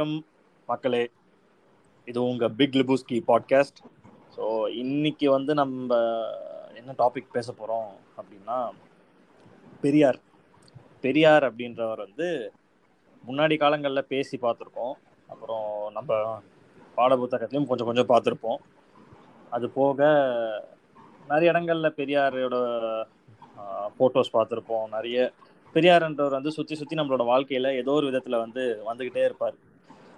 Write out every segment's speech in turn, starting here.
வணக்கம் மக்களே. இது உங்க பிக் லிபூஸ்கி பாட்காஸ்ட் ஸோ இன்னைக்கு வந்து நம்ம என்ன டாபிக் பேச போறோம் அப்படின்னா பெரியார். பெரியார் அப்படின்றவர் வந்து முன்னாடி காலங்களில் பேசி பார்த்துருக்கோம் அப்புறம் நம்ம பாட புத்தகத்துலையும் கொஞ்சம் கொஞ்சம் பார்த்துருப்போம். அது போக நிறைய இடங்களில் பெரியாரோட ஃபோட்டோஸ் பார்த்துருப்போம். நிறைய பெரியார்ன்றவர் வந்து சுற்றி சுற்றி நம்மளோட வாழ்க்கையில் ஏதோ ஒரு விதத்தில் வந்து வந்துக்கிட்டே இருப்பார்.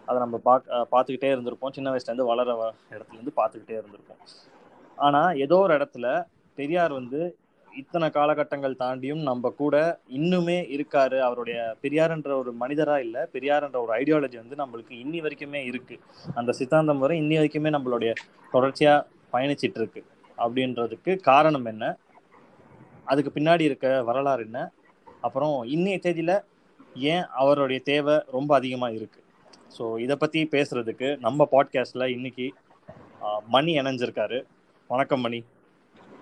அதை நம்ம பார்க்க பார்த்துக்கிட்டே இருந்திருப்போம். சின்ன வயசுலேருந்து வளர இடத்துலேருந்து பார்த்துக்கிட்டே இருந்திருப்போம். ஆனால் ஏதோ ஒரு இடத்துல பெரியார் வந்து இத்தனை காலகட்டங்கள் தாண்டியும் நம்ம கூட இன்னுமே இருக்காரு. அவருடைய பெரியார்ன்ற ஒரு மனிதரா இல்ல பெரியார்ன்ற ஒரு ஐடியாலஜி வந்து நம்மளுக்கு இன்னி வரைக்குமே இருக்கு. அந்த சித்தாந்தம் முறை இன்னி வரைக்குமே நம்மளுடைய தொடர்ச்சியா பயணிச்சிட்டு இருக்கு அப்படின்றதுக்கு காரணம் என்ன? அதுக்கு பின்னாடி இருக்க வரலாறு என்ன? அப்புறம் இன்னைய தேதியில ஏன் அவருடைய தேவை ரொம்ப அதிகமா இருக்கு? ஸோ இதை பத்தி பேசுறதுக்கு நம்ம பாட்காஸ்ட்ல இன்னைக்கு மணி இணைஞ்சிருக்காரு. வணக்கம் மணி.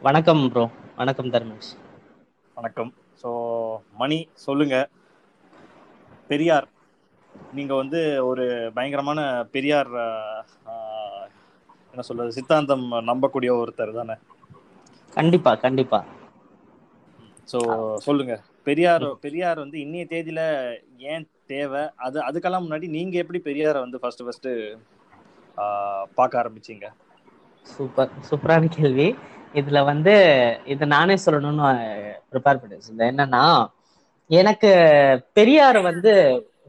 வணக்கம் ப்ரோ வணக்கம் தர்மேஷ். வணக்கம். ஸோ மணி சொல்லுங்க. பெரியார். நீங்க வந்து ஒரு பயங்கரமான பெரியார் என்ன சொல்றது சித்தாந்தம் நம்பக்கூடிய ஒருத்தர் தானே? கண்டிப்பா கண்டிப்பா. ஸோ சொல்லுங்க. பெரியார் பெரியார் வந்து இன்னைய தேதியில ஏன் தேவை? அது அதுக்கெல்லாம் முன்னாடி நீங்க எப்படி பெரியாரை வந்து ஃபர்ஸ்ட் ஃபர்ஸ்ட் பார்க்க ஆரம்பிச்சீங்க? சூப்பர் சூப்பரான கேள்வி. இதுல வந்து இது நானே சொல்லணும்னு ப்ரிப்பேர் பண்ணி என்னன்னா எனக்கு பெரியார் வந்து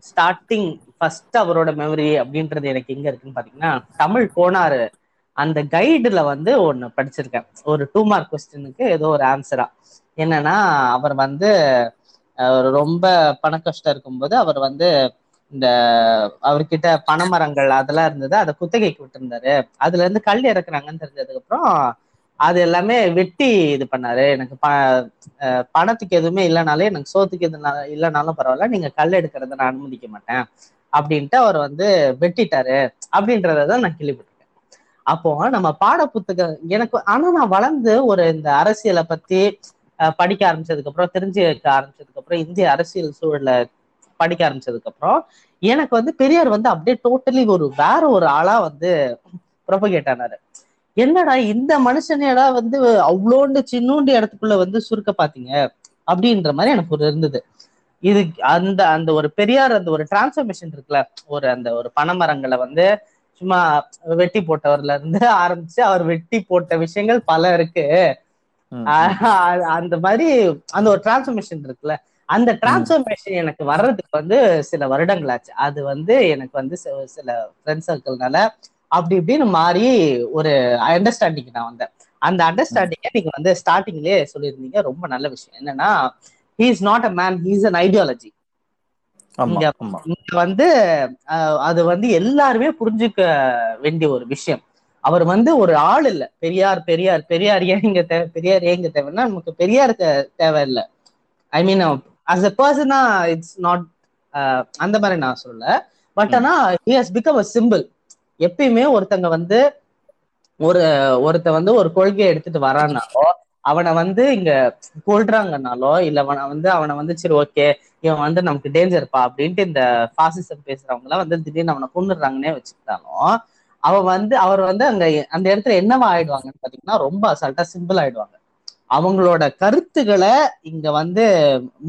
ஸ்டார்டிங் ஃபர்ஸ்ட் அவரோட மெமரி அப்படின்றது எனக்கு எங்க இருக்குன்னு பாத்தீங்கன்னா தமிழ் கோனாறு அந்த கைடுல வந்து ஒன்று படிச்சிருக்கேன். ஒரு டூ மார்க் கொஸ்டினுக்கு ஏதோ ஒரு ஆன்சரா என்னன்னா அவர் வந்து ரொம்ப பண கஷ்டம் இருக்கும்போது அவர் வந்து இந்த அவர்கிட்ட பனைமரங்கள் அதெல்லாம் இருந்தது அதை குத்தகைக்கு விட்டுருந்தாரு. அதுல இருந்து கல் இறக்குறாங்கன்னு தெரிஞ்சதுக்கு அப்புறம் அது எல்லாமே வெட்டி இது பண்ணாரு. எனக்கு ப பணத்துக்கு எதுவுமே இல்லைனாலே எனக்கு சோத்துக்கு எது இல்லைனாலும் பரவாயில்ல நீங்க கல் எடுக்கிறத நான் அனுமதிக்க மாட்டேன். அப்படின்ட்டு அவர் வந்து வெட்டிட்டாரு. அப்படின்றதான் நான் கேள்விப்பட்டேன் அப்போ நம்ம பாட புத்தகம் எனக்கு ஆனா நான் வளர்ந்து ஒரு இந்த அரசியலை பத்தி படிக்க ஆரம்பிச்சதுக்கு அப்புறம் தெரிஞ்சுக்க ஆரம்பிச்சதுக்கு அப்புறம் இந்திய அரசியல் சூழலை படிக்க ஆரம்பிச்சதுக்கு அப்புறம் எனக்கு வந்து பெரியார் வந்து அப்படியே டோட்டலி ஒரு வேற ஒரு ஆளா வந்து ப்ரொபகேட் ஆனாரு. என்னடா இந்த மனுஷனடா வந்து அவ்வளோண்டு சின்னூண்டு இடத்துக்குள்ள வந்து சுருக்க பாத்தீங்க? அப்படின்ற மாதிரி எனக்கு ஒரு இருந்தது. இது அந்த அந்த ஒரு பெரியார் அந்த ஒரு டிரான்ஸ்ஃபர்மேஷன் இருக்குல்ல ஒரு அந்த ஒரு பனைமரங்களை வந்து சும்மா வெட்டி போட்டவர்ல இருந்து ஆரம்பிச்சு அவர் வெட்டி போட்ட விஷயங்கள் பல இருக்கு. அந்த மாதிரி அந்த ஒரு டிரான்ஸ்பர்மேஷன் இருக்குல்ல. அந்த டிரான்ஸ்பர்மேஷன் எனக்கு வர்றதுக்கு வந்து சில வருடங்கள் ஆச்சு அது வந்து எனக்கு வந்து சில ஃப்ரெண்ட் சர்க்கிள்னால அப்படி இப்படின்னு மாறி ஒரு அண்டர்ஸ்டாண்டிங் நான் வந்தேன். அந்த அண்டர்ஸ்டாண்டிங்கை நீங்க வந்து ஸ்டார்டிங்லயே சொல்லியிருந்தீங்க. ரொம்ப நல்ல விஷயம். என்னன்னா he is not a man he is an ideology இங்க இங்க வந்து அது வந்து எல்லாருமே புரிஞ்சுக்க வேண்டிய ஒரு விஷயம். அவர் வந்து ஒரு ஆள் இல்ல. பெரியார் பெரியார் பெரியார் ஏன் இங்க தேவை பெரியார் ஏன் இங்க தேவைன்னா நமக்கு பெரியார் தேவையில்லை. ஐ மீன் அஸ் அ பர்சனா இட்ஸ் நாட் அந்த மாதிரி நான் சொல்லல. பட் ஆனா he has become a simple எப்பயுமே ஒருத்தங்க வந்து ஒரு ஒருத்த வந்து ஒரு கொள்கையை எடுத்துட்டு வரானாலோ அவனை வந்து இங்க கொள்றாங்கனாலோ இல்ல அவனை வந்து அவனை வந்து சரி ஓகே இவன் வந்து நமக்கு டேஞ்சர்ப்பா அப்படின்ட்டு இந்த பாசிசம் பேசுறவங்க எல்லாம் வந்து திடீர்னு அவனை கொண்டுடுறாங்கன்னே வச்சுக்கிட்டாலும் அவன் வந்து அவர் வந்து அங்க அந்த இடத்துல என்னவா ஆயிடுவாங்கன்னு பாத்தீங்கன்னா ரொம்ப அசால்ட்டா சிம்பிள் ஆயிடுவாங்க. அவங்களோட கருத்துக்களை இங்க வந்து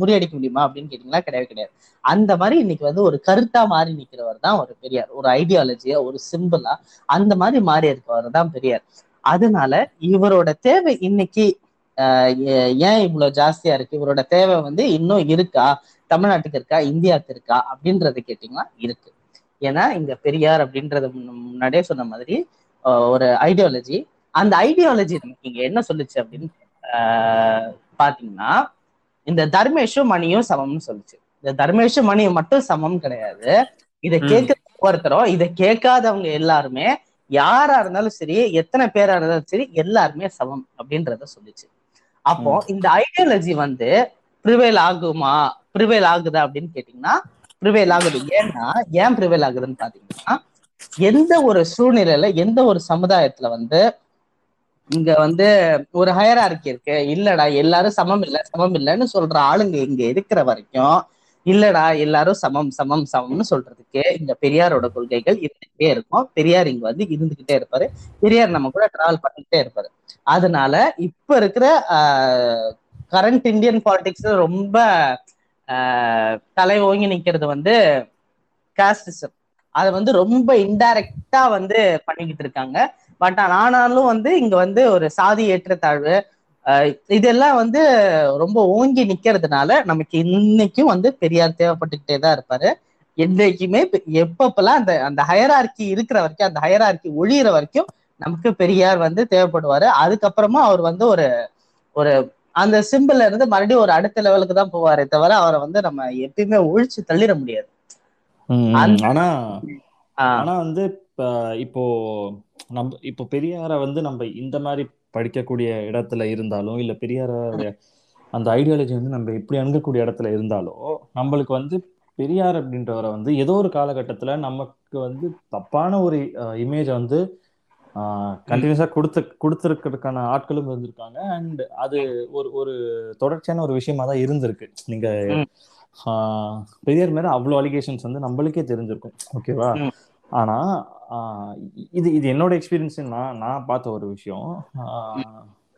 முறியடிக்க முடியுமா அப்படின்னு கேட்டீங்கன்னா கிடையவே கிடையாது. அந்த மாதிரி இன்னைக்கு வந்து ஒரு கருத்தா மாறி நிக்கிறவர் தான் ஒரு பெரியார். ஒரு ஐடியாலஜியா ஒரு சிம்பிளா அந்த மாதிரி மாறி இருக்கவர் தான் பெரியார். அதனால இவரோட தேவை இன்னைக்கு ஏன் இவ்வளவு ஜாஸ்தியா இருக்கு? இவரோட தேவை வந்து இன்னும் இருக்கா? தமிழ்நாட்டுக்கு இருக்கா? இந்தியாவுக்கு இருக்கா? அப்படின்றத கேட்டீங்கன்னா இருக்கு. ஏன்னா இங்க பெரியார் அப்படின்றத முன்னாடியே சொன்ன மாதிரி ஒரு ஐடியாலஜி அந்த ஐடியாலஜி நமக்கு இங்க என்ன சொல்லுச்சு அப்படின்னு பாத்தீங்கன்னா இந்த தர்மேஷும் மணியும் சமம்னு சொல்லுச்சு. இந்த தர்மேஷும் மணியும் மட்டும் சமம் கிடையாது. இதை கேட்க ஒவ்வொருத்தரும் இதை கேட்காதவங்க எல்லாருமே யாரா இருந்தாலும் சரி எத்தனை பேரா இருந்தாலும் சரி எல்லாருமே சமம் அப்படின்றத சொல்லிச்சு. அப்போ இந்த ஐடியாலஜி வந்து ப்ரிவேல் ஆகுமா? ப்ரிவேல் ஆகுதா அப்படின்னு கேட்டீங்கன்னா ப்ரிவேல் ஆகுது. ஏன்னா ஏன் ப்ரிவேல் ஆகுதுன்னு பாத்தீங்கன்னா எந்த ஒரு சூழ்நிலையில எந்த ஒரு சமுதாயத்துல வந்து இங்க வந்து ஒரு ஹயரார்கி இருக்கு. இல்லடா எல்லாரும் சமம் இல்ல சமம் இல்லைன்னு சொல்ற ஆளுங்க இங்க இருக்கிற வரைக்கும் இல்லடா எல்லாரும் சமம் சமம் சமம்னு சொல்றதுக்கு இந்த பெரியாரோட கொள்கைகள் இருந்துகிட்டே இருக்கும். பெரியார் இங்க வந்து இருந்துகிட்டே இருப்பாரு. பெரியார் நம்ம கூட டிராவல் பண்ணிக்கிட்டே இருப்பாரு. அதனால இப்ப இருக்கிற கரண்ட் இந்தியன் பாலிடிக்ஸ் ரொம்ப தலை ஓங்கி நிக்கிறது வந்து காஸ்டிசம் அதை வந்து ரொம்ப இன்டைரக்டா வந்து பண்ணிக்கிட்டு இருக்காங்க. பட் ஆனாலும் வந்து இங்க வந்து ஒரு சாதி ஏற்றத்தாழ்வு இதெல்லாம் வந்து ரொம்ப ஓங்கி நிக்கிறதுனால நமக்கு இன்னைக்கும் வந்து பெரியார் தேவைப்பட்டுக்கிட்டே தான் இருப்பாரு. என்னைக்குமே எப்பப்பெல்லாம் அந்த அந்த ஹயரார்கி இருக்கிற வரைக்கும் அந்த ஹயரார்கி ஒழியிற வரைக்கும் நமக்கு பெரியார் வந்து தேவைப்படுவாரு. அதுக்கப்புறமா அவர் வந்து ஒரு ஒரு அந்த சிம்பிள்ல இருந்து மறுபடியும் ஒரு அடுத்த லெவலுக்கு தான் போவாரே தவிர அவரை வந்து நம்ம எப்பயுமே ஒழிச்சு தள்ளிட முடியாது. ஆனா ஆனா வந்து இப்ப நம்ம இப்போ பெரியார வந்து நம்ம இந்த மாதிரி படிக்கக்கூடிய இடத்துல இருந்தாலும் இல்ல பெரியார அந்த ஐடியாலஜி வந்து நம்ம இப்படி அணுகக்கூடிய இடத்துல இருந்தாலும் நம்மளுக்கு வந்து பெரியார் அப்படின்றவரை வந்து ஏதோ ஒரு காலகட்டத்துல நமக்கு வந்து தப்பான ஒரு இமேஜை வந்து கண்டினியூஸா கொடுத்து கொடுத்துருக்கிறதுக்கான ஆட்களும் இருந்திருக்காங்க. அண்ட் அது ஒரு ஒரு தொடர்ச்சியான ஒரு விஷயமா தான் இருந்திருக்கு. நீங்க பெரியார் மேல அவ்வளோ அலிகேஷன்ஸ் வந்து நம்மளுக்கே தெரிஞ்சிருக்கும். ஓகேவா. ஆனா இது இது என்னோட எக்ஸ்பீரியன்ஸ் நான் நான் பார்த்த ஒரு விஷயம்.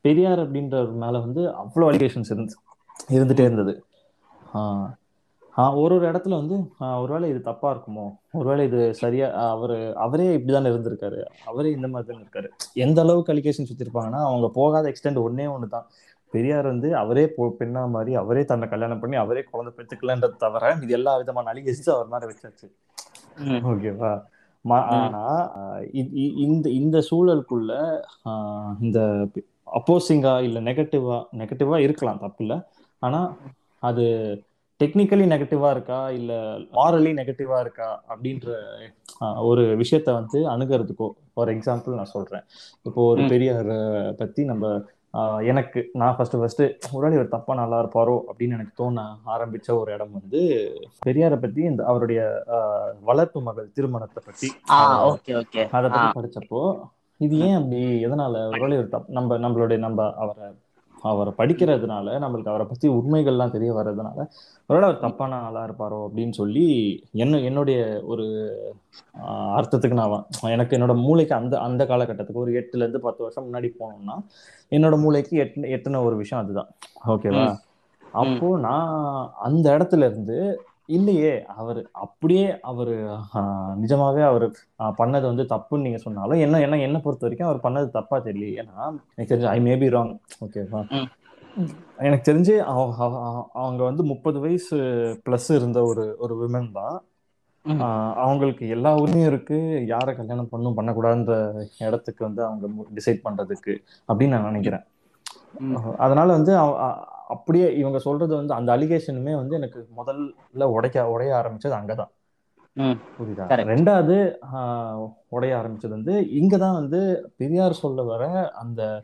பெரியார் அப்படின்ற மேல வந்து அவ்வளோ அலிகேஷன்ஸ் இருந்து இருந்துட்டே இருந்தது. ஒரு ஒரு இடத்துல வந்து ஒருவேளை இது தப்பா இருக்குமோ? ஒருவேளை இது சரியா அவரு அவரே இப்படிதானே இருந்திருக்காரு. அவரே இந்த மாதிரி தான் இருக்காரு. எந்த அளவுக்கு அலிகேஷன் சுத்திருப்பாங்கன்னா அவங்க போகாத எக்ஸ்டெண்ட் ஒன்னே ஒன்று தான் பெரியார் வந்து அவரே பொ பெண்ணா மாதிரி அவரே தன்னை கல்யாணம் பண்ணி அவரே குழந்தை பெற்றுக்கலன்றது தவிர இது எல்லா விதமான அலிகேஷன்ஸ் அவர் மாதிரி வச்சாச்சு. ஓகேவா. ஆனா இந்த இந்த சூழலுக்குள்ள ஆஹ் இந்த அப்போசிங்கா இல்ல நெகட்டிவா நெகட்டிவா இருக்கலாம் தப்பு இல்ல ஆனா அது டெக்னிக்கலி நெகட்டிவா இருக்கா? இல்ல மாரலி நெகட்டிவா இருக்கா? அப்படின்ற ஒரு விஷயத்த வந்து அணுகிறதுக்கோ ஃபார் எக்ஸாம்பிள் நான் சொல்றேன். இப்போ ஒரு. பெரியார் பத்தி நம்ம எனக்கு நான் ஃபர்ஸ்ட் ஃபர்ஸ்ட் ஒருவேளை இவர் தப்பா நல்லா இருப்பாரோ அப்படின்னு எனக்கு தோண ஆரம்பிச்ச ஒரு இடம் வந்து பெரியாரை பத்தி இந்த அவருடைய வளர்ப்பு மகள் திருமணத்தை பத்தி. அதை பத்தி படிச்சப்போ இது ஏன் அப்படி எதனால ஒருவேளை ஒரு தப் நம்ம நம்மளுடைய நம்ம அவரை அவரை படிக்கிறதுனால நம்மளுக்கு அவரை பத்தி உண்மைகள்லாம் தெரிய வர்றதுனால ஒருவேளை அவர் தப்பான ஆளா இருப்பாரோ அப்படின்னு சொல்லி என்ன என்னுடைய ஒரு அர்த்தத்துக்கு நான் எனக்கு என்னோட மூளைக்கு அந்த அந்த காலகட்டத்துக்கு ஒரு எட்டுல இருந்து பத்து வருஷம் முன்னாடி போனோம்னா என்னோட மூளைக்கு எட்டு எட்டுன ஒரு விஷயம் அதுதான். ஓகேவா. அப்போ நான் அந்த இடத்துல இருந்து இல்லையே அவர் அப்படியே அவர் நிஜமாவே அவர் பண்ணது வந்து தப்புன்னு நீங்க சொன்னாலும் என்ன என்ன என்ன பொறுத்த வரைக்கும் அவர் பண்ணது தப்பா தெரியல ஏன்னா எனக்கு தெரிஞ்சு ஐ மே பி ராங் ஓகேவா. எனக்கு தெரிஞ்சு அவ- அவ- அவ- அவங்க வந்து முப்பது வயசு பிளஸ் இருந்த ஒரு ஒரு விமன் தான். அவங்களுக்கு எல்லா உரிமையும் இருக்கு. யாரை கல்யாணம் பண்ணும் பண்ணக்கூடாதுன்ற இடத்துக்கு வந்து அவங்க டிசைட் பண்றதுக்கு அப்படின்னு நான் நினைக்கிறேன். அதனால வந்து அப்படியே இவங்க சொல்றது வந்து அந்த அலிகேஷனுமே வந்து எனக்கு முதல்ல உடைக்க உடைய ஆரம்பிச்சது அங்கதான். புரியுதா. ரெண்டாவது உடைய ஆரம்பிச்சது வந்து இங்கதான் வந்து பெரியார் சொல்ல வர அந்த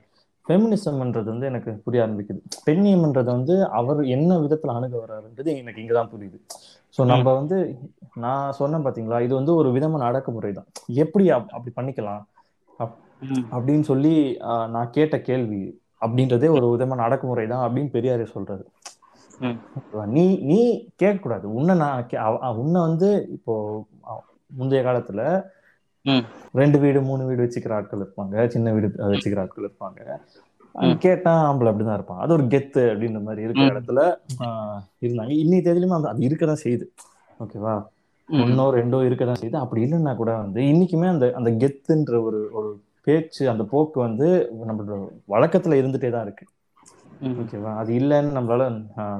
ஃபெமினிசம்ன்றது வந்து எனக்கு புரிய ஆரம்பிக்குது. பெண்ணியம்ன்றது வந்து அவர் என்ன விதத்துல அணுக வர்றாருன்றது எனக்கு இங்கதான் புரியுது. ஸோ நம்ம வந்து நான் சொன்னேன் பாத்தீங்களா இது வந்து ஒரு விதமான அடக்குமுறை தான் எப்படி அப்- அப்படி பண்ணிக்கலாம். அப்படின்னு சொல்லி நான் கேட்ட கேள்வி அப்படின்றதே ஒரு விதமான அடக்குமுறை தான் அப்படின்னு பெரியாரே சொல்றாரு. நீ நீ கேட்கக்கூடாது உன்னை நான் உன்னை வந்து இப்போ முந்தைய காலத்துல. ரெண்டு வீடு மூணு வீடு வச்சுக்கிற ஆட்கள் இருப்பாங்க சின்ன வீடு வச்சுக்கிற ஆட்கள் இருப்பாங்க. கேட்டா ஆம்பளை அப்படிதான் இருப்பான் அது ஒரு கெத்து அப்படின்ற மாதிரி இருக்கிற. இடத்துல ஆஹ், இருந்தாங்க இன்னைக்கு தேதியிலுமே அந்த அது இருக்கதான் செய்யுது ஓகேவா. ஒன்னோ ரெண்டோ இருக்கதான் செய்யுது அப்படி இல்லைன்னா கூட வந்து இன்னைக்குமே அந்த அந்த கெத்துன்ற ஒரு ஒரு பேச்சு அந்த போக்கு வந்து நம்மளோட வழக்கத்துல இருந்துட்டே தான் இருக்கு. ஓகேவா? அது இல்லைன்னு நம்மளால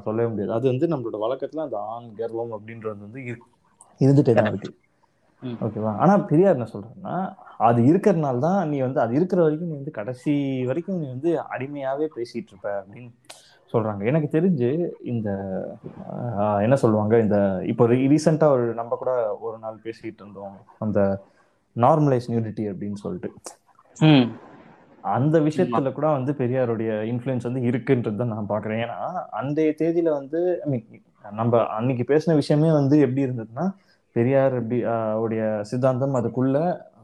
சொல்லவே முடியாது. அது வந்து நம்மளோட வழக்கத்துல அந்த ஆண் கர்வம் அப்படின்றது வந்து இரு- இருந்துட்டே தான் இருக்கு. ஓகேவா? ஆனா பெரியார் என்ன சொல்றாருன்னா அது இருக்கிறதுனால தான் நீ வந்து அது இருக்கிற வரைக்கும் நீ வந்து கடைசி வரைக்கும் நீ வந்து அடிமையாவே பேசிட்டு இருப்ப அப்படின்னு சொல்றாங்க. எனக்கு தெரிஞ்சு இந்த என்ன சொல்லுவாங்க இந்த இப்போ ரீசெண்டா ஒரு நம்ம கூட ஒரு நாள் பேசிட்டு இருந்தோம். அந்த நார்மலைஸ் நியூடிட்டி அப்படின்னு சொல்லிட்டு. அந்த விஷயத்துல கூட வந்து பெரியாருடைய இன்ஃப்ளூயன்ஸ் வந்து இருக்குன்றது தான் நான் பாக்குறேன் ஏன்னா அந்த தேதியில வந்து I நம்ம அன்னைக்கு பேசின விஷயமே வந்து எப்படி இருந்ததுன்னா பெரியார் எப்படி உடைய சித்தாந்தம் அதுக்குள்ள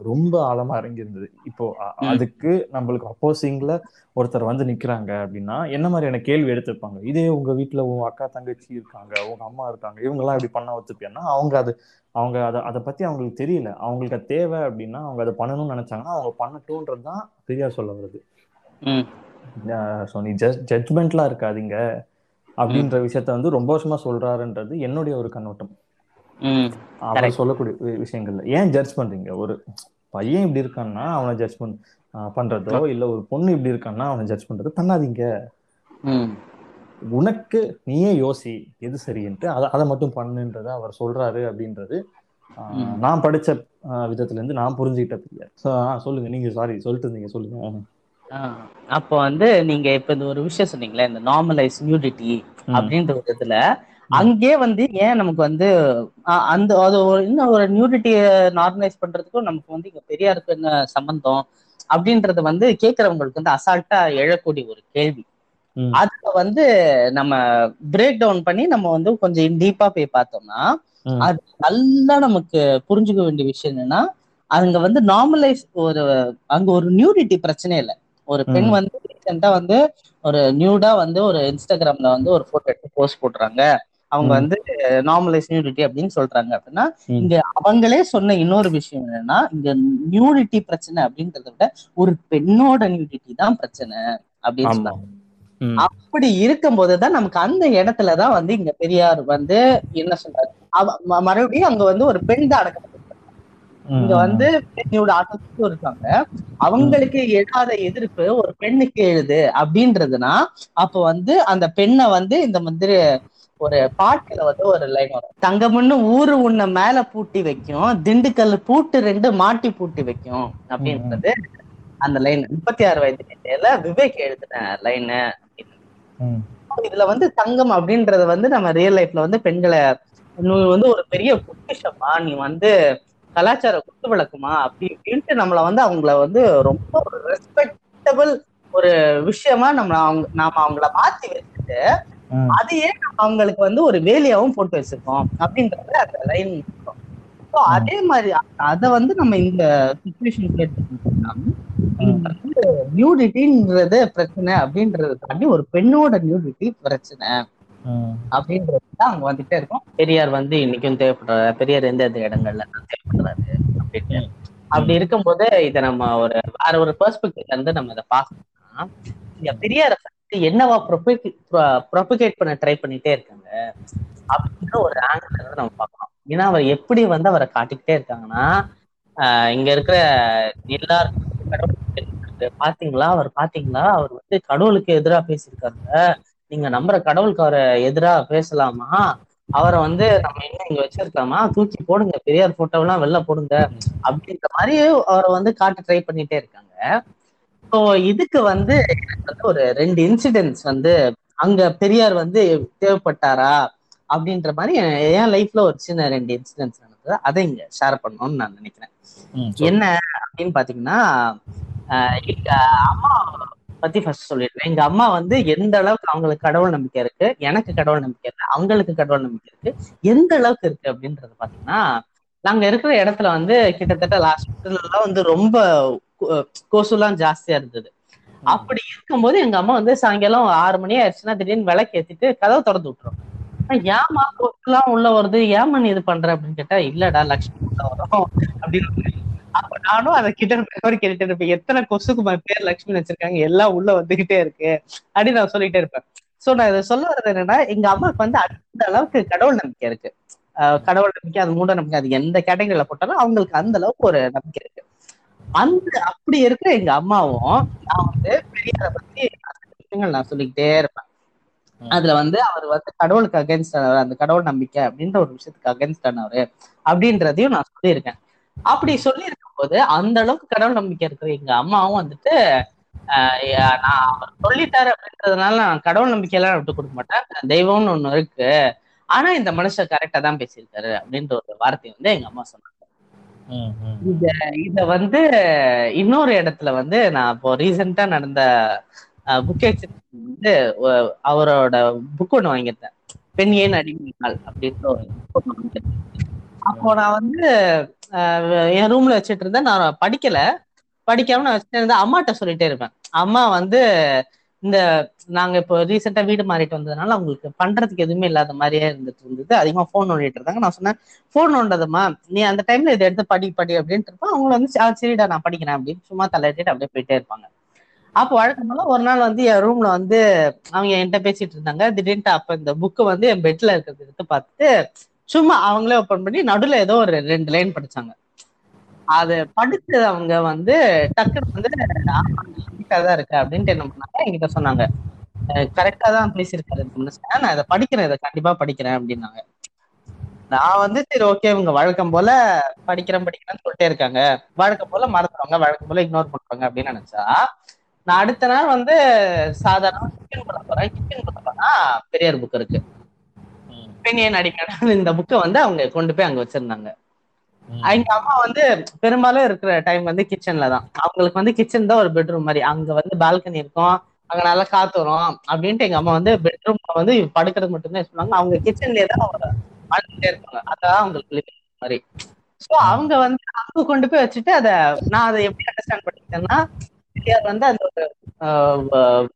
ரொம்ப ஆழமா இறங்கி இருந்தது இப்போ. அதுக்கு நம்மளுக்கு அப்போசிங்ல ஒருத்தர் வந்து நிக்கிறாங்க அப்படின்னா என்ன மாதிரியான கேள்வி எடுத்துப்பாங்க இதே உங்க வீட்டுல உங்க அக்கா தங்கச்சி இருக்காங்க உங்க அம்மா இருக்காங்க இவங்க எல்லாம் இப்படி பண்ண வச்சுப்பியான்னா அவங்க அது அவங்க அதை அதை பத்தி அவங்களுக்கு தெரியல. அவங்களுக்கு அது தேவை அப்படின்னா அவங்க அதை பண்ணணும்னு நினைச்சாங்கன்னா அவங்க பண்ணட்டும்ன்றது தான் பெரியார் சொல்ல வருது ஸோ நீ ஜட்ஜ் ஜட்ஜ்மெண்ட்லாம் இருக்காதீங்க. அப்படின்ற விஷயத்த வந்து ரொம்ப வருஷமா சொல்றாருன்றது என்னுடைய ஒரு கண்ணோட்டம். அவர். சொல்லக்கூடிய விஷயங்கள்ல. ஏன் ஜட்ஜ் பண்றீங்க? ஒரு பையன் இப்படி இருக்கான்னா அவனை ஜட்ஜ் பண் பண்றதோ இல்ல ஒரு பொண்ணு இப்படி இருக்கான்னா அவனை ஜட்ஜ் பண்றதோ பண்ணாதீங்க. உனக்கு நீயே யோசி எது சரின்ட்டு. அதை அதை மட்டும் பண்ணுன்றத அவர் சொல்றாரு அப்படின்றது. நான் படிச்ச விதத்துல இருந்து நான் புரிஞ்சுக்கிட்ட ஆஹ், சொல்லுங்க. நீங்க சாரி சொல்லிட்டு இருந்தீங்க. சொல்லுங்க. அப்போ வந்து நீங்க இப்ப இந்த ஒரு விஷயம் சொன்னீங்களே இந்த நார்மலைஸ் நியூடிட்டி. அப்படின்ற இதுல அங்கே வந்து ஏன் நமக்கு வந்து அந்த அது ஒரு இன்னும் ஒரு நியூடிட்டியை நார்மலைஸ் பண்றதுக்கும் நமக்கு வந்து இங்க பெரியாருக்கு என்ன சம்பந்தம் அப்படின்றது வந்து கேட்கறவங்களுக்கு வந்து அசால்ட்டா எழக்கூடிய ஒரு கேள்வி. அதுல வந்து நம்ம பிரேக் டவுன் பண்ணி நம்ம வந்து கொஞ்சம் டீப்பா போய் பார்த்தோம்னா. அது நல்லா நமக்கு புரிஞ்சுக்க வேண்டிய விஷயம் என்னன்னா அங்க வந்து நார்மலைஸ் ஒரு அங்க ஒரு நியூடிட்டி பிரச்சனை இல்லை ஒரு பெண். வந்து ரீசெண்டா வந்து ஒரு நியூடா வந்து ஒரு இன்ஸ்டாகிராம்ல வந்து ஒரு போட்டோ எடுத்து போஸ்ட் போடுறாங்க அவங்க. வந்து நார்மலைஸ் நியூடிட்டி அப்படின்னு சொல்றாங்க அப்படின்னா. இங்க அவங்களே சொன்ன இன்னொரு விஷயம் என்னன்னா இங்க நியூடிட்டி பிரச்சனை அப்படின்றத விட ஒரு பெண்ணோட நியூடிட்டி தான் பிரச்சனை அப்படின்னு சொன்னாங்க. அப்படி இருக்கும்போதுதான் நமக்கு அந்த இடத்துலதான் வந்து இங்க பெரியார் வந்து என்ன சொல்றாரு மறுபடியும் அங்க வந்து ஒரு பெண் தான் அடக்கப்பட்டிருக்காங்க இங்க வந்து பெண்ணோட ஆட்டத்துக்கும் இருக்காங்க அவங்களுக்கு எழாத எதிர்ப்பு ஒரு பெண்ணுக்கு எழுது அப்படின்றதுனா அப்ப வந்து அந்த பெண்ணை வந்து இந்த மாதிரி ஒரு பாட்டுல வந்து ஒரு லைன் வரும் தங்கமுன்னு ஊரு உன்னை மேல பூட்டி வைக்கும் திண்டுக்கல் பூட்டு ரெண்டு மாட்டி பூட்டி வைக்கும் அப்படின்றது அந்த லைன் முப்பத்தி ஆறு வயது நிலையில விவேக் எழுதின லைனு ம். இதுல வந்து தங்கம் அப்படின்றது வந்து நம்ம ரியல் லைஃப்ல வந்து பெண்களை நீ வந்து ஒரு பெரிய பொக்கிஷமா நீ வந்து கலாச்சார குத்து விளக்குமா அப்படி இப்படின்ட்டு நம்மள வந்து அவங்கள வந்து ரொம்ப ஒரு ரெஸ்பெக்டபிள் ஒரு விஷயமா நம்ம அவங்க நாம அவங்கள மாத்தி வச்சுட்டு. அதையே அவங்களுக்கு வந்து ஒரு வேலையாவும் போட்டு வச்சிருக்கோம் அப்படின்றது அந்த லைன் ஸோ அதே மாதிரி அத வந்து நம்ம இந்த சுச்சுவேஷன் நியூடிட்டின்றது பிரச்சனை அப்படின்றத தாண்டி ஒரு பெண்ணோட நியூடிட்டி பிரச்சனை. அப்படின்றது தான் அங்க வந்துட்டே இருக்கும். பெரியார் வந்து இன்னைக்கும் தேவைப்படுறாரு. பெரியார் எந்த எந்த இடங்கள்ல தேவைப்படுறாரு அப்படின்னு அப்படி இருக்கும்போது இதை நம்ம ஒரு வேற ஒரு பெர்ஸ்பெக்டிவ்ல இருந்து நம்ம இதை பார்க்கணும்னா பெரியாரை என்னவா ப்ரொபிகேட் பண்ண ட்ரை பண்ணிட்டே இருக்காங்க? அப்படின்னு ஒரு ஆங்கிள் வந்து நம்ம பார்க்கலாம் ஏன்னா அவர் எப்படி வந்து அவரை காட்டிக்கிட்டே இருக்காங்கன்னா இங்க இருக்கிற எல்லாருக்கும் கடவுள் பாத்தீங்களா? அவர் பாத்தீங்களா? அவர் வந்து கடவுளுக்கு எதிரா பேசியிருக்காரு நீங்க நம்புற கடவுளுக்கு அவரை எதிரா பேசலாமா? அவரை வந்து நம்ம என்ன இங்க வச்சிருக்கலாமா? தூக்கி போடுங்க. பெரியார் போட்டோ எல்லாம் வெளில போடுங்க. அப்படின்ற மாதிரி அவரை வந்து காட்ட ட்ரை பண்ணிட்டே இருக்காங்க. ஸோ இதுக்கு வந்து எனக்கு வந்து ஒரு ரெண்டு இன்சிடென்ட்ஸ் வந்து அங்க பெரியார் வந்து தேவைப்பட்டாரா அப்படின்ற மாதிரி என் லைஃப்ல ஒரு சின்ன ரெண்டு இன்சிடென்ட்ஸ் நடந்தது. அதை இங்க ஷேர் பண்ணணும்னு நான் நினைக்கிறேன். என்ன அப்படின்னு பாத்தீங்கன்னா எங்க அம்மா பத்தி ஃபர்ஸ்ட் சொல்லிடுறேன். எங்க அம்மா வந்து எந்த அளவுக்கு அவங்களுக்கு கடவுள் நம்பிக்கை இருக்கு எனக்கு கடவுள் நம்பிக்கை இருக்கு அவங்களுக்கு கடவுள் நம்பிக்கை இருக்கு எந்த அளவுக்கு இருக்கு அப்படின்றது பாத்தீங்கன்னா நாங்க இருக்கிற இடத்துல வந்து கிட்டத்தட்ட லாஸ்ட் வந்து ரொம்ப கொசுலாம் ஜாஸ்தியா இருந்தது. அப்படி இருக்கும்போது எங்க அம்மா வந்து சாயங்காலம் ஆறு மணி ஆயிடுச்சுன்னா திடீர்னு விளக்கு ஏத்திட்டு கதவை திறந்து விட்டுரும். ஏம்மா கொசுலாம் உள்ள வருது? ஏம்மா நீ இது பண்ற? அப்படின்னு கேட்டா இல்லடா லக்ஷ்மி உள்ள வரும் அப்படின்னு அப்ப நானும் அதை கிட்ட மெமரி கேட்டுட்டு இருப்பேன். எத்தனை கொசுக்கு பேர் லக்ஷ்மி வச்சிருக்காங்க? எல்லாம் உள்ள வந்துகிட்டே இருக்கு. அப்படின்னு நான் சொல்லிட்டே இருப்பேன். சோ நான் இதை சொல்ல வர்றது என்னன்னா எங்க அம்மாவுக்கு வந்து அந்த அளவுக்கு கடவுள் நம்பிக்கை இருக்கு. ஆஹ் கடவுள் நம்பிக்கை அது மூட நம்பிக்கை அது எந்த கேட்டகரியில போட்டாலும் அவங்களுக்கு அந்த அளவுக்கு ஒரு நம்பிக்கை இருக்கு. அந்த அப்படி இருக்கிற எங்க அம்மாவும் நான் வந்து பெரியாரை பத்தி விஷயங்கள் நான் சொல்லிக்கிட்டே இருப்பேன். அதுல வந்து அவர் வந்து கடவுளுக்கு அகேன்ஸ்ட் அந்த கடவுள் நம்பிக்கை அப்படின்ற ஒரு விஷயத்துக்கு அகேன்ஸ்ட் ஆனவரு அப்படின்றதையும் நான் சொல்லியிருக்கேன். அப்படி சொல்லி இருக்கும்போது அந்த அளவுக்கு கடவுள் நம்பிக்கை இருக்கிற எங்க அம்மாவும் வந்துட்டு நான் அவர் சொல்லிட்டாரு அப்படின்றதுனால நான் கடவுள் நம்பிக்கையெல்லாம் விட்டு கொடுக்க மாட்டேன். தெய்வம்னு ஒண்ணு இருக்கு. ஆனா இந்த மனுஷன் கரெக்டா தான் பேசியிருக்காரு அப்படின்ற ஒரு வார்த்தை வந்து எங்க அம்மா சொன்னாங்க. இத இத வந்து இன்னொரு இடத்துல வந்து நான் இப்போ ரீசெண்டா நடந்த புக் வந்து அவரோட புக் ஒன்று வாங்கியிருந்தேன். பெண் ஏன் அடிமை நாள் அப்படின்ற அப்போ நான் வந்து என் ரூம்ல வச்சுட்டு இருந்தேன். நான் படிக்கல. படிக்காம நான் வச்சுட்டு இருந்தேன். அம்மாட்ட சொல்லிட்டே இருப்பேன். அம்மா வந்து இந்த நாங்க இப்போ ரீசெண்டா வீடு மாறிட்டு வந்ததுனால அவங்களுக்கு பண்றதுக்கு எதுவுமே இல்லாத மாதிரியே இருந்துட்டு இருந்தது. அதிகமா போன் நோண்டிட்டு இருந்தாங்க. நான் சொன்னேன் போன் நோண்டதுமா நீ அந்த டைம்ல இதை எடுத்து படி படி அப்படின்ட்டு இருப்போம் அவங்க வந்து சரிடா நான் படிக்கிறேன் அப்படின்னு சும்மா தலையிட்டு அப்படியே போயிட்டே இருப்பாங்க. அப்போ வழக்கம் ஒரு நாள் வந்து என் ரூம்ல வந்து அவங்க என்கிட்ட பேசிட்டு இருந்தாங்க. திடீர்னு அப்ப இந்த புக்கு வந்து என் பெட்ல இருக்கிறது எடுத்து பார்த்துட்டு சும்மா அவங்களே ஓப்பன் பண்ணி நடுவில் ஏதோ ஒரு ரெண்டு லைன் படிச்சாங்க. அது படிச்சது அவங்க வந்து டக்குனு வந்து கரெக்டா தான் இருக்கு அப்படின்ட்டு என்ன பண்ணாங்க? என்கிட்ட சொன்னாங்க. கரெக்டா தான் பேசியிருக்காரு நான் இதை படிக்கிறேன் இதை கண்டிப்பா படிக்கிறேன் அப்படின்னாங்க. நான் வந்து சரி ஓகே இவங்க வழக்கம் போல படிக்கிறேன் படிக்கிறேன்னு சொல்லிட்டே இருக்காங்க. வழக்கம் போல மறந்துடுவாங்க வழக்கம் போல இக்னோர் பண்றாங்க அப்படின்னு நினைச்சா நான் அடுத்த நாள் வந்து சாதாரண கிச்சன் பண்ண போறேன். கிச்சன் பண்ண போனா பெரியார் புக் இருக்கு. ம். பெண்ணியன் அடிக்கடி இந்த புக்கை வந்து அவங்க கொண்டு போய் அங்க வச்சிருந்தாங்க. எங்க அம்மா வந்து பெரும்பாலும் இருக்கிற டைம் வந்து கிச்சன்ல தான். அவங்களுக்கு வந்து கிச்சன் தான் ஒரு பெட்ரூம் மாதிரி. அங்க வந்து பால்கனி இருக்கும். அங்க நல்லா காத்து வரும். அப்படின்ட்டு எங்க அம்மா வந்து பெட்ரூம்ல வந்து படுக்கிறது மட்டும்தான் சொன்னாங்க அவங்க கிச்சன்லயே தான் அவங்க வாழ்ந்துட்டே இருப்பாங்க. அதான் அவங்களுக்கு மாதிரி. சோ அவங்க வந்து அங்க கொண்டு போய் வச்சுட்டு அத நான் அதை எப்படி அண்டர்ஸ்டாண்ட் பண்ணிக்கிட்டேன்னா பெரியார் வந்து அந்த ஒரு ஆஹ்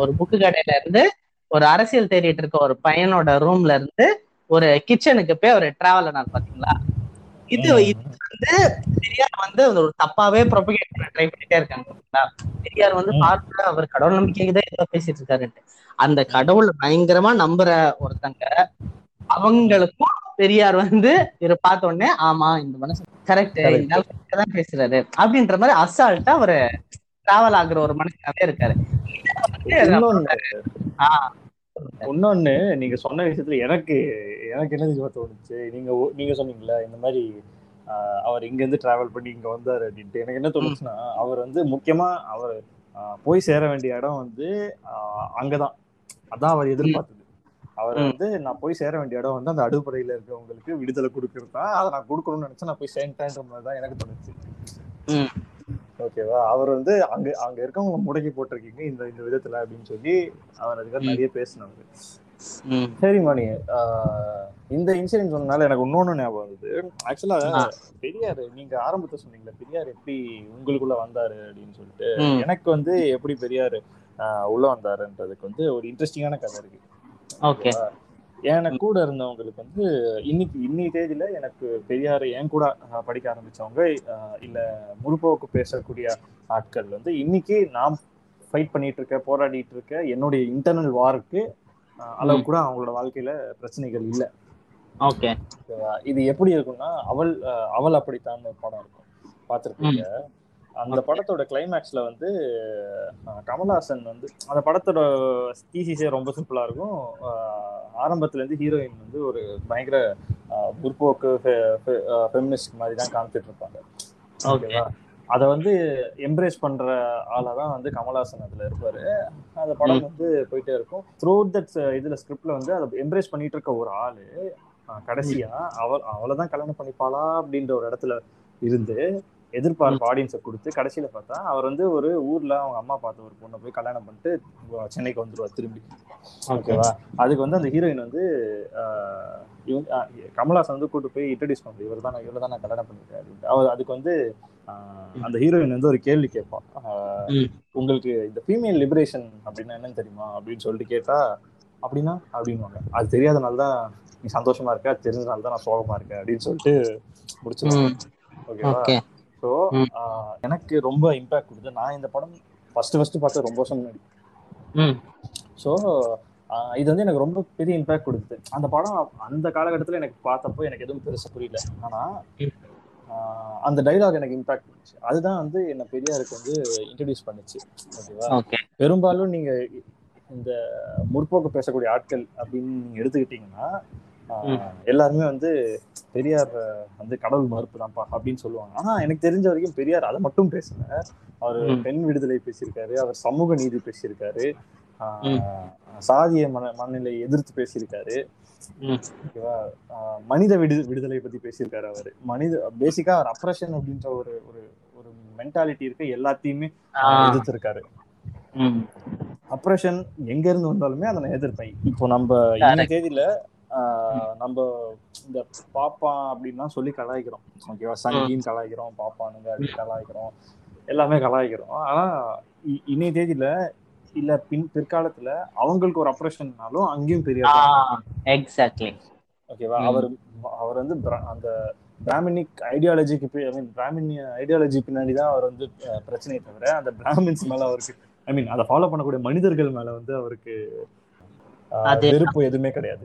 ஒரு புக்கு கடையில இருந்து ஒரு அரசியல் தேடிட்டு இருக்க ஒரு பையனோட ரூம்ல இருந்து ஒரு கிச்சனுக்கு போய் ஒரு டிராவலர் நான் பாத்தீங்களா? இது வந்து பெரியார் வந்து ஒரு தப்பாவே ப்ரொபகேட் பண்ண ட்ரை பண்ணிட்டே இருக்காங்க? பெரியார் வந்து. பார்த்து அவர் கடவுள் நம்பிக்கைக்கு தான் ஏதோ பேசிட்டு இருக்காருன்ட்டு. அந்த கடவுள் பயங்கரமா நம்புற ஒருத்தங்க அவங்களுக்கும் பெரியார் வந்து இவரை பார்த்த உடனே ஆமா இந்த மனுஷன் கரெக்ட் தான் பேசுறாரு. அப்படின்ற மாதிரி அசால்ட்டா ஒரு டிராவல் ஆகுற ஒரு மனுஷனாவே இருக்காரு. ஆஹ் இன்னொன்னு நீங்க சொன்ன விஷயத்துல எனக்கு எனக்கு என்ன தெரியுமா தோணுச்சு? நீங்க நீங்க சொன்னீங்கல்ல இந்த மாதிரி அவர் இங்க இருந்து டிராவல் பண்ணி இங்க வந்தாரு அப்படின்ட்டு. எனக்கு என்ன தோணுச்சுன்னா அவர் வந்து முக்கியமா அவர் போய் சேர வேண்டிய இடம் வந்து அங்கதான். அதான் அவர் எதிர்பார்த்தது. அவர். வந்து நான் போய் சேர வேண்டிய இடம் வந்து அந்த அடுப்பறையில இருக்கவங்களுக்கு விடுதலை கொடுக்கறது தான் அதை நான் கொடுக்கணும்னு நினைச்சா நான் போய் சேர்ந்துட்டேன்ற மாதிரி தான் எனக்கு தோணுச்சு. ஓகேவா? அவர் வந்து அங்க அங்க இருக்கவங்க முடக்கி போட்டிருக்கீங்க இந்த இந்த விதத்துல அப்படின்னு சொல்லி அவர் அதுக்காக. நிறைய பேசினாரு. ம், சரி மணி. இந்த இன்சிடென்ட் சொன்னனால எனக்கு இன்னொன்னு ஞாபகம் வந்தது ஆக்சுவலா. பெரியார் நீங்க ஆரம்பத்துல சொன்னீங்களா பெரியார் எப்படி உங்களுக்குள்ள வந்தாரு அப்படின்னு சொல்லிட்டு எனக்கு வந்து எப்படி பெரியார் உள்ள வந்தாருன்றதுக்கு வந்து ஒரு இன்ட்ரெஸ்டிங்கான கதை இருக்கு. ஓகே. எனக்கு கூட இருந்தவங்களுக்கு வந்து இன்னைக்கு இன்னைக்கு தேதியில எனக்கு பெரியார் என் கூட படிக்க ஆரம்பிச்சவங்க இல்ல முற்போக்கு பேசக்கூடிய ஆட்கள் வந்து இன்னைக்கு நான் ஃபைட் பண்ணிட்டு இருக்க போராடிட்டு இருக்க என்னுடைய இன்டர்னல் வாருக்கு அளவு கூட அவங்களோட வாழ்க்கையில பிரச்சனைகள் இல்லை. ஓகே? இது எப்படி இருக்கும்னா அவள் அவள் அப்படித்தான் படம் இருக்கும். பார்த்துருப்பீங்க. அந்த. படத்தோட கிளைமேக்ஸ்ல வந்து கமல்ஹாசன் வந்து அந்த படத்தோட தீசிஸே ரொம்ப சிம்பிளா இருக்கும். ஆரம்பத்துல இருந்து ஹீரோயின் வந்து ஒரு பயங்கர முற்போக்கு ஃபெமினிஸ்ட் மாதிரி தான் காமிச்சிட்டு இருப்பாங்க. ஓகே ஓகேவா? அதை வந்து எம்ப்ரேஸ் பண்ற ஆளா தான் வந்து கமல்ஹாசன் அதுல இருப்பாரு. அந்த படம் வந்து போயிட்டே இருக்கும். த்ரூ தட் இதுல ஸ்கிரிப்ட்ல வந்து அதை எம்ப்ரேஸ் பண்ணிட்டு இருக்க ஒரு ஆளு கடைசியா அவள் அவளைதான் கல்யாணம் பண்ணிப்பாளா அப்படின்ற ஒரு இடத்துல இருந்து எதிர்பார்ப்பு ஆடியன்ஸை கொடுத்து கடைசியில பார்த்தா அவர் வந்து ஒரு ஊர்ல அவங்க அம்மா பார்த்த ஒரு பொண்ணை போய் கல்யாணம் பண்ணிட்டு சென்னைக்கு வந்துருவார் திரும்பி. ஓகேவா? அதுக்கு வந்து அந்த ஹீரோயின் வந்து இவங்க ஆஹ், கமல்ஹாசன் வந்து கூட்டு போய் இன்ட்ரடியூஸ் பண்ணுறது இவர் தான் இவ்வளோ தான் நான் கல்யாணம் பண்ணிருக்கேன் அப்படின்ட்டு. அவர் அதுக்கு வந்து அந்த ஹீரோயின் வந்து ஒரு கேள்வி கேட்பான். உங்களுக்கு இந்த ஃபீமேல் லிபரேஷன் அப்படின்னா என்னன்னு தெரியுமா? அப்படின்னு சொல்லிட்டு கேட்டா அப்படின்னா? அப்படின்வாங்க அது தெரியாதனால தான் நீ சந்தோஷமா இருக்க. அது தெரிஞ்சனால தான் நான் சோகமா இருக்கேன். அப்படின்னு சொல்லிட்டு முடிச்சிருவாங்க. ஓகேவா? ஓகே. ஸோ. எனக்கு ரொம்ப இம்பாக்ட் கொடுத்து நான் இந்த படம் ஃபர்ஸ்ட் ஃபர்ஸ்ட் பார்த்தது ரொம்ப வருஷம் முன்னாடி ஸோ இது வந்து எனக்கு ரொம்ப பெரிய இம்பாக்ட் கொடுக்குது அந்த படம் அந்த காலகட்டத்தில் எனக்கு பார்த்தப்போ எனக்கு எதுவும் பெருசாக புரியல. ஆனால். அந்த டைலாக் எனக்கு இம்பாக்ட் பண்ணுச்சு. அதுதான் வந்து என்ன பெரியாருக்கு வந்து இன்ட்ரடியூஸ் பண்ணுச்சு. ஓகேவா? ஓகே. பெரும்பாலும் நீங்க இந்த முற்போக்கு பேசக்கூடிய ஆட்கள் அப்படின்னு நீங்க எடுத்துக்கிட்டீங்கன்னா எல்லாருமே வந்து பெரியார் வந்து கடவுள் மறுப்பு தான்ப்பா அப்படின்னு சொல்லுவாங்க. ஆனா எனக்கு தெரிஞ்ச வரைக்கும் பெரியார் அதை மட்டும் பேசல. அவர். பெண் விடுதலை பேசியிருக்காரு அவர் சமூக நீதி பேசியிருக்காரு. சாதிய மன மனநிலை எதிர்த்து பேசியிருக்காரு. ஓகேவா? மனித விடு விடுதலை பத்தி பேசியிருக்காரு அவரு. மனித பேசிக்கா அவர் அப்ரஷன் அப்படின்ற ஒரு ஒரு ஒரு மென்டாலிட்டி இருக்க எல்லாத்தையுமே எதிர்த்திருக்காரு. அப்ரஷன் எங்க இருந்து வந்தாலுமே அதை நான் எதிர்ப்பேன். இப்போ நம்ம இந்த தேதியில நம்ம இந்த பாப்பா அப்படின்னா சொல்லி கலாய்க்கிறோம். ஓகேவா சங்கின்னு கலாய்க்கிறோம் பாப்பானுங்க அப்படின்னு கலாய்க்கிறோம். எல்லாமே கலாய்க்கிறோம். ஆனா இன்னைய தேதியில இல்ல பின் பிற்காலத்துல அவங்களுக்கு ஒரு அப்ரேஷன்னாலும் அங்கேயும் பெரிய எக்ஸாக்ட்லி ஓகேவா. அவர் அவர் வந்து அந்த பிராமினிக் ஐடியாலஜிக்கு ஐ மீன் பிராமின் ஐடியாலஜி பின்னாடி தான் அவர் வந்து பிரச்சனையை தவிர அந்த பிராமின்ஸ் மேல அவருக்கு ஐ மீன் அதை ஃபாலோ பண்ணக்கூடிய மனிதர்கள் மேல வந்து அவருக்கு வெறுப்பு எதுவுமே கிடையாது.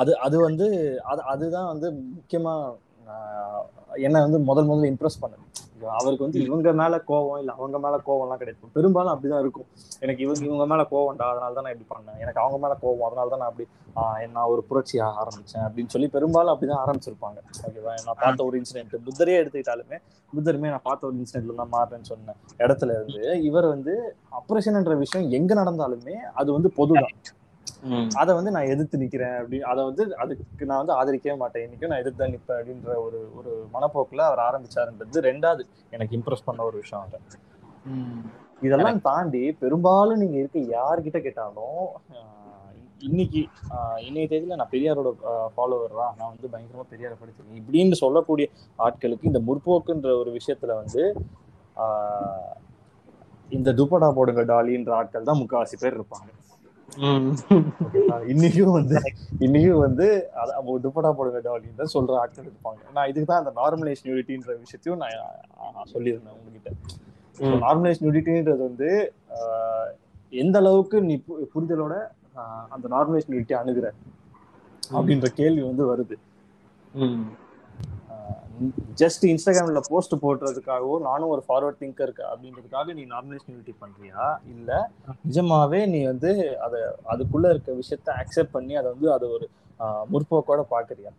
அது அது வந்து அது அதுதான் வந்து முக்கியமா என்ன வந்து முதல் முதல்ல இம்ப்ரெஸ் பண்ணுது. அவருக்கு வந்து இவங்க மேல கோவம் இல்ல அவங்க மேல கோவம்லாம் கிடையாது. பெரும்பாலும் அப்படிதான் இருக்கும். எனக்கு இவங்க இவங்க மேல கோவம்டா அதனால தான் நான் இப்படி பண்ணேன். எனக்கு அவங்க மேல கோவம் அதனால தான் நான் அப்படி நான் ஒரு புரட்சியா ஆரம்பிச்சேன் அப்படின்னு சொல்லி பெரும்பாலும் அப்படிதான் ஆரம்பிச்சிருப்பாங்க. ஓகேவா நான் பார்த்த ஒரு இன்சிடென்ட் புத்தரே எடுத்துக்கிட்டாலுமே புத்தருமே நான் பார்த்த ஒரு இன்சிடென்ட்ல தான் மாறுறேன்னு சொன்ன இடத்துல இருந்து இவர் வந்து அப்ரேஷன்ன்ற விஷயம் எங்க நடந்தாலுமே அது வந்து பொதுதான். அதை வந்து நான் எதிர்த்து நிக்கிறேன் அப்படி அதை வந்து அதுக்கு நான் வந்து ஆதரிக்கவே மாட்டேன். இன்னைக்கும் நான் எதிர்த்து தான் நிப்பேன் அப்படின்ற ஒரு ஒரு மனப்போக்குல அவர் ஆரம்பிச்சாருன்றது ரெண்டாவது எனக்கு இம்ப்ரெஸ் பண்ண ஒரு விஷயம் அது இதெல்லாம் தாண்டி பெரும்பாலும் நீங்க இருக்க யார்கிட்ட கேட்டாலும் இன்னைக்கு இன்னைய தேதியில நான் பெரியாரோட ஃபாலோவரா நான் வந்து பயங்கரமா பெரியாரை படிச்சிருக்கேன். இப்படின்னு சொல்லக்கூடிய ஆட்களுக்கு இந்த முற்போக்குன்ற ஒரு விஷயத்துல வந்து இந்த துப்படா போடுங்க டாலின்ற ஆட்கள் தான் முக்காவாசி பேர் இருப்பாங்க? இன்னைக்கும் வந்து இன்னைக்கும் வந்து அத- அப்போ துப்படா போடுங்க டாலின்னு தான் சொல்ற ஆட்கள் இருப்பாங்க. நான் இதுக்கு தான் அந்த நார்மலைஸ் நியூரிட்டின்ற விஷயத்தையும் நான் சொல்லியிருந்தேன் உங்ககிட்ட. நார்மலைஸ் நியூரிட்டின்றது வந்து எந்த அளவுக்கு நீ புரிதலோட அந்த நார்மலைஸ் நியூரிட்டி அணுகுற? அப்படின்ற கேள்வி வந்து வருது. ஜஸ்ட் இன்ஸ்டாகிராம்ல போஸ்ட் போடுறதுக்காகவோ நானும் ஒரு ஃபார்வர்ட் திங்கர் அப்படின்றதுக்காக நீ நார்மலைஸ் நியூரிட்டி பண்றியா? இல்ல நிஜமாவே நீ வந்து அதை அதுக்குள்ள இருக்க விஷயத்த அக்செப்ட் பண்ணி அதை வந்து அதை ஒரு முற்போக்கோட பாக்குறியா?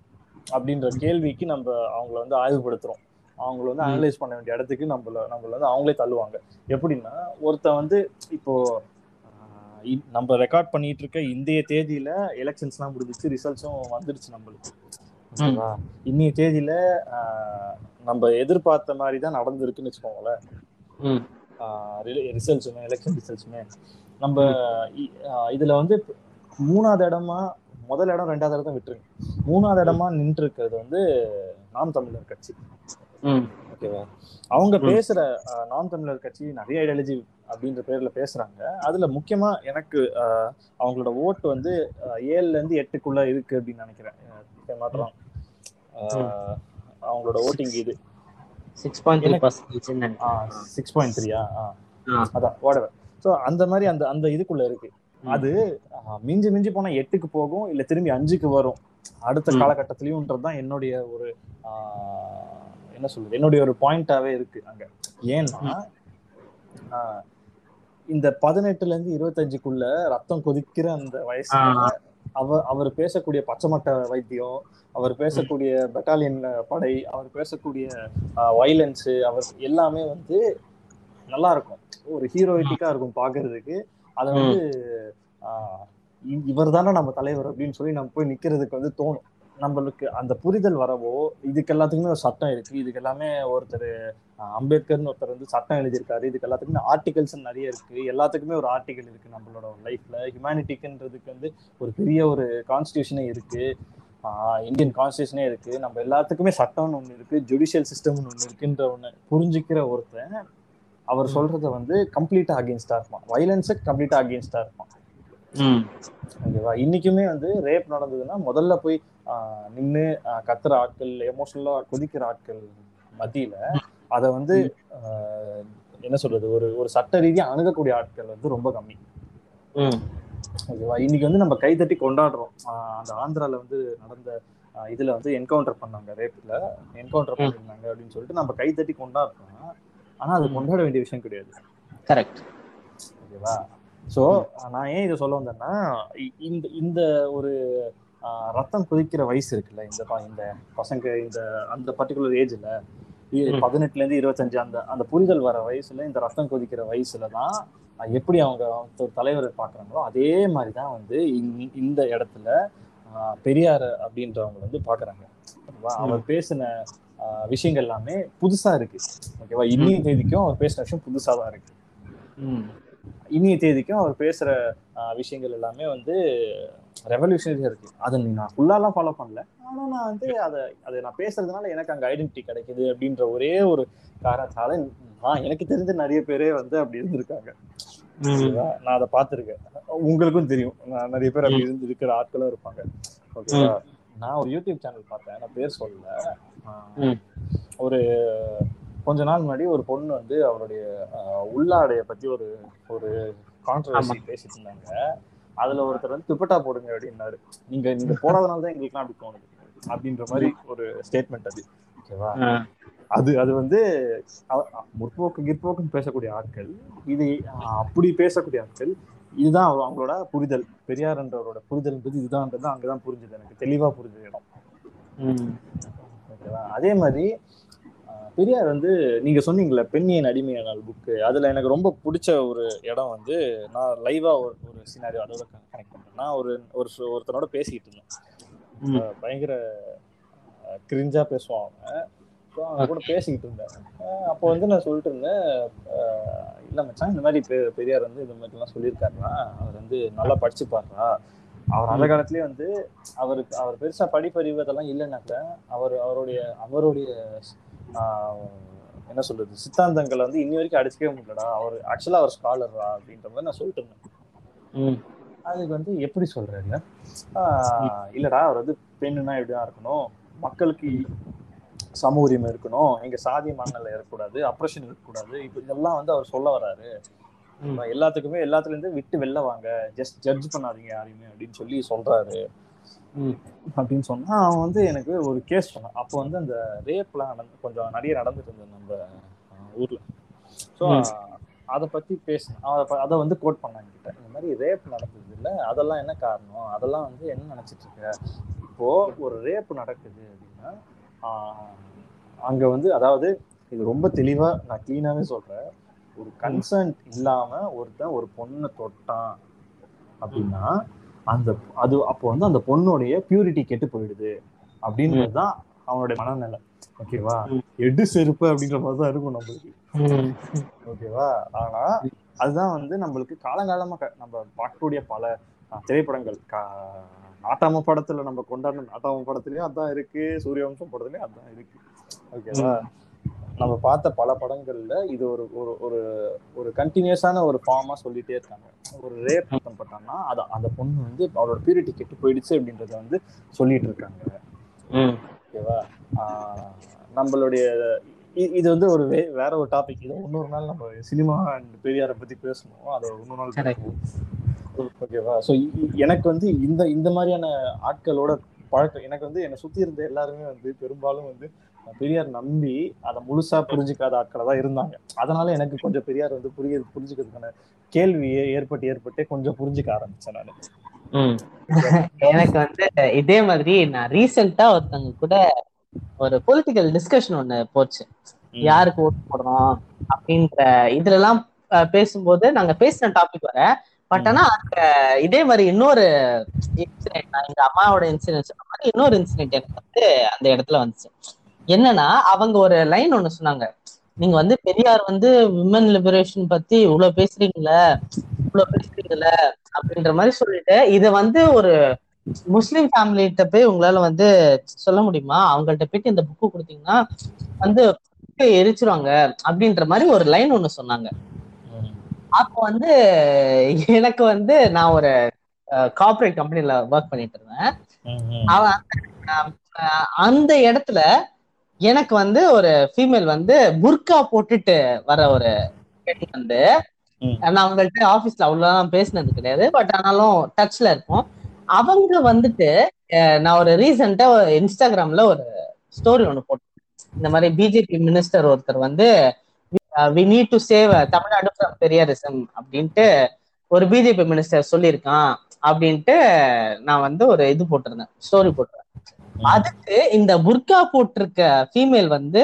அப்படின்ற கேள்விக்கு நம்ம அவங்கள வந்து ஆய்வுபடுத்துறோம். அவங்கள வந்து. அனலைஸ் பண்ண வேண்டிய இடத்துக்கு நம்மள நம்மள வந்து அவங்களே தள்ளுவாங்க. எப்படின்னா ஒருத்தன் வந்து இப்போ நம்ம ரெக்கார்ட் பண்ணிட்டு இருக்க இந்திய தேதியில எலெக்ஷன்ஸ்லாம் முடிஞ்சிச்சு ரிசல்ட்ஸும் வந்துடுச்சு நம்மளுக்கு. ஓகேவா இன்னைய தேதியில ஆஹ், நம்ம எதிர்பார்த்த மாதிரி தான் நடந்திருக்குன்னு வச்சுக்கோங்களேன். ரிசல்ட்ஸுமே எலெக்ஷன் ரிசல்ட்ஸுமே நம்ம இதுல வந்து மூணாவது இடமா முதல் இடம் ரெண்டாவது இடம் விட்டுருங்க. மூணாவது இடமா நின்று இருக்கிறது வந்து நாம் தமிழர் கட்சி. ஓகேவா? அவங்க. பேசுற நாம் தமிழர் கட்சி நிறைய ஐடியாலஜி அப்படின்ற பேர்ல பேசுறாங்க. அதுல முக்கியமா எனக்கு அவங்களோட ஓட்டு வந்து ஏழுல இருந்து எட்டுக்குள்ள இருக்கு அப்படின்னு நினைக்கிறேன். ஆஹ், அவங்களோட ஓட்டிங் இது. Six point three percentage six point த்ரீயா. அதான் வாடவர் ஸோ அந்த மாதிரி அந்த அந்த இதுக்குள்ள இருக்கு. அது மிஞ்சி மிஞ்சி போனா எட்டுக்கு போகும் இல்ல திரும்பி அஞ்சுக்கு வரும். அடுத்த. காலகட்டத்திலயும்ன்றதுதான் என்னுடைய ஒரு ஆஹ், என்ன சொல்றது? என்னுடைய ஒரு பாயிண்டாவே இருக்கு அங்க. ஏன்னா ஆஹ், இந்த பதினெட்டுல இருந்து இருபத்தஞ்சுக்குள்ள ரத்தம் கொதிக்கிற அந்த வயசுல ஆ. அவர் அவர் பேசக்கூடிய பச்சைமட்ட வைத்தியம் அவர் பேசக்கூடிய பெட்டாலியன் படை அவர் பேசக்கூடிய வைலன்ஸ் அவர் எல்லாமே வந்து நல்லா இருக்கும். ஒரு ஹீரோயிட்டிக்கா இருக்கும் பாக்குறதுக்கு. அதை வந்து இவர் தானே நம்ம தலைவர் அப்படின்னு சொல்லி நம்ம போய் நிக்கிறதுக்கு வந்து தோணும். நம்மளுக்கு அந்த புரிதல் வரவோ இதுக்கு எல்லாத்துக்குமே ஒரு சட்டம் இருக்கு. இதுக்கு எல்லாமே ஒருத்தர் அம்பேத்கர்னு ஒருத்தர் வந்து சட்டம் எழுதியிருக்காரு. இதுக்கு எல்லாத்துக்குமே ஆர்டிகல்ஸ் நிறைய இருக்கு. எல்லாத்துக்குமே ஒரு ஆர்டிகல் இருக்கு நம்மளோட லைஃப்ல ஹியூமனிட்டிக்குன்றதுக்கு வந்து ஒரு பெரிய ஒரு கான்ஸ்டியூஷனே இருக்கு. இந்தியன் கான்ஸ்டியூஷனே இருக்கு. நம்ம எல்லாத்துக்குமே சட்டம்னு ஒண்ணு இருக்கு. ஜுடிஷியல் சிஸ்டம்னு ஒண்ணு இருக்குன்ற ஒண்ணு புரிஞ்சுக்கிற ஒருத்தன் அவர் சொல்றத வந்து கம்ப்ளீட்டா அகேன்ஸ்டா இருப்பான். வயலன்ஸுக்கு கம்ப்ளீட்டா அகேன்ஸ்டா இருப்பான். ஓகேவா? இன்னைக்குமே வந்து ரேப் நடந்ததுன்னா முதல்ல போய் ஆஹ், கத்துற ஆட்கள் எமோஷனலா கொதிக்கிற ஆட்கள் மத்தியில அத வந்து என்ன சொல்றது ஒரு ஒரு சட்ட ரீதியா அணுகக்கூடிய ஆட்கள் வந்து ரொம்ப கம்மி. ஓகேவா? இன்னைக்கு வந்து நம்ம கைதட்டி கொண்டாடுறோம். அந்த ஆந்திரால வந்து நடந்த இதுல வந்து என்கவுண்டர் பண்ணாங்க ரேப்ல என்கவுண்டர் பண்ணிருந்தாங்க அப்படின்னு சொல்லிட்டு நம்ம கைதட்டி கொண்டாடுறோம். ஆனா அது. கொண்டாட வேண்டிய விஷயம் கிடையாது. கரெக்ட். ஓகேவா? சோ நான் ஏன் இதை சொல்ல வந்தேன்னா இந்த இந்த ஒரு ரத்தம் கொதிக்கிற வயசு இருக்குல்ல இந்த ப- இந்த பசங்க இந்த அந்த பர்டிகுலர் ஏஜ்ல. பதினெட்டுல இருந்து இருபத்தஞ்சு அந்த அந்த புரிதல் வர வயசுல இந்த ரத்தம் கொதிக்கிற வயசுல தான் எப்படி அவங்க ஒரு தலைவரை பாக்குறாங்களோ அதே மாதிரிதான் வந்து இந்த- இடத்துல பெரியார் அப்படின்றவங்க வந்து பாக்குறாங்க அவர் பேசின விஷயங்கள் எல்லாமே புதுசா இருக்கு. ஓகேவா? இன்னைய தேதிக்கும் அவர் பேசின விஷயம் புதுசா தான் இருக்கு. இன்னைய தேதிக்கும் அவர் பேசுற விஷயங்கள் எல்லாமே வந்து ரெவல்யூஷனரியா இருக்கு. அதை நீ நான் ஃபுல்லாலாம் ஃபாலோ பண்ணல. ஆனா நான் வந்து அதை அதை நான் பேசுறதுனால எனக்கு அங்க ஐடென்டிட்டி கிடைக்குது அப்படின்ற ஒரே ஒரு காரணத்தால நான் எனக்கு தெரிஞ்ச நிறைய பேரே வந்து அப்படி இருந்திருக்காங்க? நான் அதை பார்த்திருக்கேன். உங்களுக்கும் தெரியும். நான் நிறைய பேர் அப்படி இருந்து இருக்கிற ஆட்களும் இருப்பாங்க. ஓகேவா? நான் ஒரு யூடியூப் சேனல் பார்த்தேன். நான் பேர் சொல்லல. ஒரு கொஞ்ச நாள் முன்னாடி ஒரு பொண்ணு வந்து அவருடைய உள்ளாடைய பத்தி ஒரு ஒரு கான்ட்ரவர்சி பேசிட்டு இருந்தாங்க. அதுல ஒருத்தர் வந்து துப்பட்டா போடுங்க அப்படின்னாரு. நீங்க நீங்க போடாதனால தான் எங்களுக்குலாம் அப்படி தோணுது. அப்படின்ற மாதிரி ஒரு ஸ்டேட்மெண்ட் அது. ஓகேவா? அது அது வந்து முற்போக்கு கிற்போக்குன்னு பேசக்கூடிய ஆட்கள் இது அப்படி பேசக்கூடிய ஆட்கள் இதுதான் அவங்க- அவங்களோட புரிதல். பெரியார்ன்றவரோட புரிதல்ன்றது இதுதான்ன்றது அங்கதான் புரிஞ்சது. எனக்கு தெளிவா புரிஞ்ச இடம். ஓகேவா? அதே மாதிரி பெரியார் வந்து நீங்க சொன்னீங்கல்ல பெண்ணியின் அடிமையானால் புக்கு அதுல எனக்கு ரொம்ப பிடிச்ச ஒரு இடம் வந்து நான் லைவா ஒரு ஒரு சினாரியோ அதோட கனெக்ட் பண்றேன். நான் ஒரு ஒரு ஒருத்தனோட பேசிட்டு இருந்தேன். பயங்கர கிரிஞ்சா பேசுவான் அவன். அவன் கூட பேசிக்கிட்டு இருந்தேன். அப்போ வந்து நான் சொல்லிட்டு இருந்தேன் இல்ல மச்சான் இந்த மாதிரி பெ- பெரியார் வந்து இந்த மாதிரிலாம் சொல்லியிருக்காருனா அவர் வந்து நல்லா படிச்சு பாருறா அவர் அந்த காலத்திலேயே வந்து அவருக்கு அவர் பெருசா படிப்பறிவு அதெல்லாம் இல்லைனாக்க அவர் அவருடைய அவருடைய என்ன சொல்றது? சித்தாந்தங்களை வந்து இன்னி வரைக்கும் அடிச்சுக்கவே முடியலடா. அவர் ஆக்சுவலா அவர் ஸ்காலர்ரா அப்படின்ற மாதிரி நான் சொல்லிட்டு இருந்தேன். அதுக்கு வந்து எப்படி சொல்றாரு ஆஹ் இல்லடா அவர் வந்து பெண்ணுனா இப்படிதான் இருக்கணும். மக்களுக்கு சம உரிமை இருக்கணும். எங்க சாதி மண்ணல இருக்கக்கூடாது அப்ரஷன் இருக்கக்கூடாது. இப்ப இதெல்லாம் வந்து அவர் சொல்ல வராரு. ம். எல்லாத்துக்குமே எல்லாத்துல இருந்து விட்டு வெளில வாங்க. ஜஸ்ட் ஜட்ஜ் பண்ணாதீங்க யாரையுமே அப்படின்னு சொல்லி சொல்றாரு. அப்படின்னு சொன்னா அவன் வந்து எனக்கு ஒரு கேஸ் சொன்னான். அப்போ வந்து அந்த ரேப்லாம் நடந்து கொஞ்சம் நிறைய நடந்துட்டு இருந்தது நம்ம ஊர்ல. ஸோ. அதை பத்தி பேசினேன். அதை வந்து கோட் பண்ணாங்க கிட்ட இந்த மாதிரி ரேப் நடந்தது இல்ல அதெல்லாம் என்ன காரணம்? அதெல்லாம் வந்து என்ன நினைச்சிட்டு இருக்க? இப்போ ஒரு ரேப் நடக்குது அப்படின்னா அங்க வந்து அதாவது இது ரொம்ப தெளிவா நான் கிளீனாவே சொல்றேன். ஒரு கன்சர்ன்ட் இல்லாம ஒருத்தன் ஒரு பொண்ணை தொட்டான் அப்படின்னா அந்த அது அப்போ வந்து அந்த பொண்ணுடைய பியூரிட்டி கெட்டு போயிடுது அப்படின்றதுதான் அவனுடைய மனநிலை. ஓகேவா. எடு செருப்பு அப்படின்ற மாதிரி தான் இருக்கும் நம்மளுக்கு. ஓகேவா? ஆனா அதுதான் வந்து நம்மளுக்கு காலங்காலமா நம்ம பார்க்கக்கூடிய பல திரைப்படங்கள். நாட்டாம படத்துல நம்ம கொண்டாடின நாட்டாம படத்துலயும் அதான் இருக்கு சூரியவம்சம் படத்துலயும் அதான் இருக்கு. ஓகேவா? நம்ம பார்த்த பல படங்கள்ல இது ஒரு ஒரு ஒரு ஒரு கண்டினியூஸான ஒரு ஃபார்மா சொல்லிட்டே இருக்காங்க. ஒரு ரேப் பண்ணப்பட்டான்னா அது அந்த பொண்ணு வந்து அவரோட பியூரிட்டி கெட்டு போயிடுச்சு அப்படின்றத வந்து சொல்லிட்டு இருக்காங்க. ஓகேவா? நம்மளுடைய இது வந்து ஒரு வேற ஒரு டாபிக் இது இன்னொரு நாள் நம்ம சினிமா அண்ட் பெரியாரை பத்தி பேசணும் அதை இன்னொரு நாள். பேசுவோம் ஓகேவா? ஸோ எனக்கு வந்து இந்த இந்த மாதிரியான ஆட்களோட பழக்கம் எனக்கு வந்து என்னை சுத்தி இருந்த எல்லாருமே வந்து பெரும்பாலும் வந்து பெரியார் நம்பி அதை முழுசா புரிஞ்சுக்காத ஆட்களை தான் இருந்தாங்க. அதனால எனக்கு கொஞ்சம் பெரியார் வந்து புரிய புரிஞ்சுக்கிறதுக்கான கேள்வி ஏற்பட்டு ஏற்பட்டே கொஞ்சம் புரிஞ்சுக்க ஆரம்பிச்சேன் நான். ம். எனக்கு வந்து இதே மாதிரி நான் ரீசெண்டா ஒருத்தவங்க கூட ஒரு பொலிட்டிக்கல் டிஸ்கஷன் ஒண்ணு போச்சு. யாருக்கு ஓட்டு போடுறோம் அப்படின்ற இதுல எல்லாம் பேசும்போது நாங்க பேசின டாபிக் வர பட் ஆனா அந்த இதே மாதிரி இன்னொரு இன்சிடென்ட் நான் எங்க அம்மாவோட இன்சிடென்ட் சொன்ன மாதிரி இன்னொரு இன்சிடென்ட் எனக்கு வந்து அந்த இடத்துல வந்துச்சு. என்னன்னா அவங்க ஒரு லைன் ஒண்ணு சொன்னாங்க. நீங்க வந்து பெரியார் வந்து விமன் லிபரேஷன் பத்தி இவ்வளவு பேசுறீங்களே இவ்வளவு பேசுறீங்களே அப்படின்ற மாதிரி சொல்லிட்டு இத வந்து ஒரு முஸ்லிம் ஃபேமிலிகிட்ட போய் உங்களால வந்து சொல்ல முடியுமா? அவங்கள்ட்ட போயிட்டு இந்த புக்கு கொடுத்தீங்கன்னா வந்து எரிச்சிருவாங்க அப்படின்ற மாதிரி ஒரு லைன் ஒண்ணு சொன்னாங்க. அப்போ வந்து எனக்கு வந்து நான் ஒரு கார்ப்பரேட் கம்பெனில ஒர்க் பண்ணிட்டு இருந்தேன். அவன் அந்த இடத்துல எனக்கு வந்து ஒரு ஃபீமேல் வந்து புர்கா போட்டுட்டு வர ஒரு பெண் வந்து. நான் அவங்கள்ட்ட ஆபீஸ்ல அவ்வளவு பேசினது கிடையாது. பட் ஆனாலும் டச்ல இருக்கும் அவங்க வந்துட்டு நான் ஒரு ரீசெண்டா இன்ஸ்டாகிராம்ல ஒரு ஸ்டோரி ஒண்ணு போட்டேன் இந்த மாதிரி பிஜேபி மினிஸ்டர் ஒருத்தர் வந்து we need to save Tamil Nadu from Periyarism அப்படின்ட்டு ஒரு பிஜேபி மினிஸ்டர் சொல்லியிருக்கான் அப்படின்ட்டு நான் வந்து ஒரு இது போட்டிருந்தேன் ஸ்டோரி போட்டிருந்தேன். அதுக்கு இந்த புர்கா போட்டிருக்க ஃபீமேல் வந்து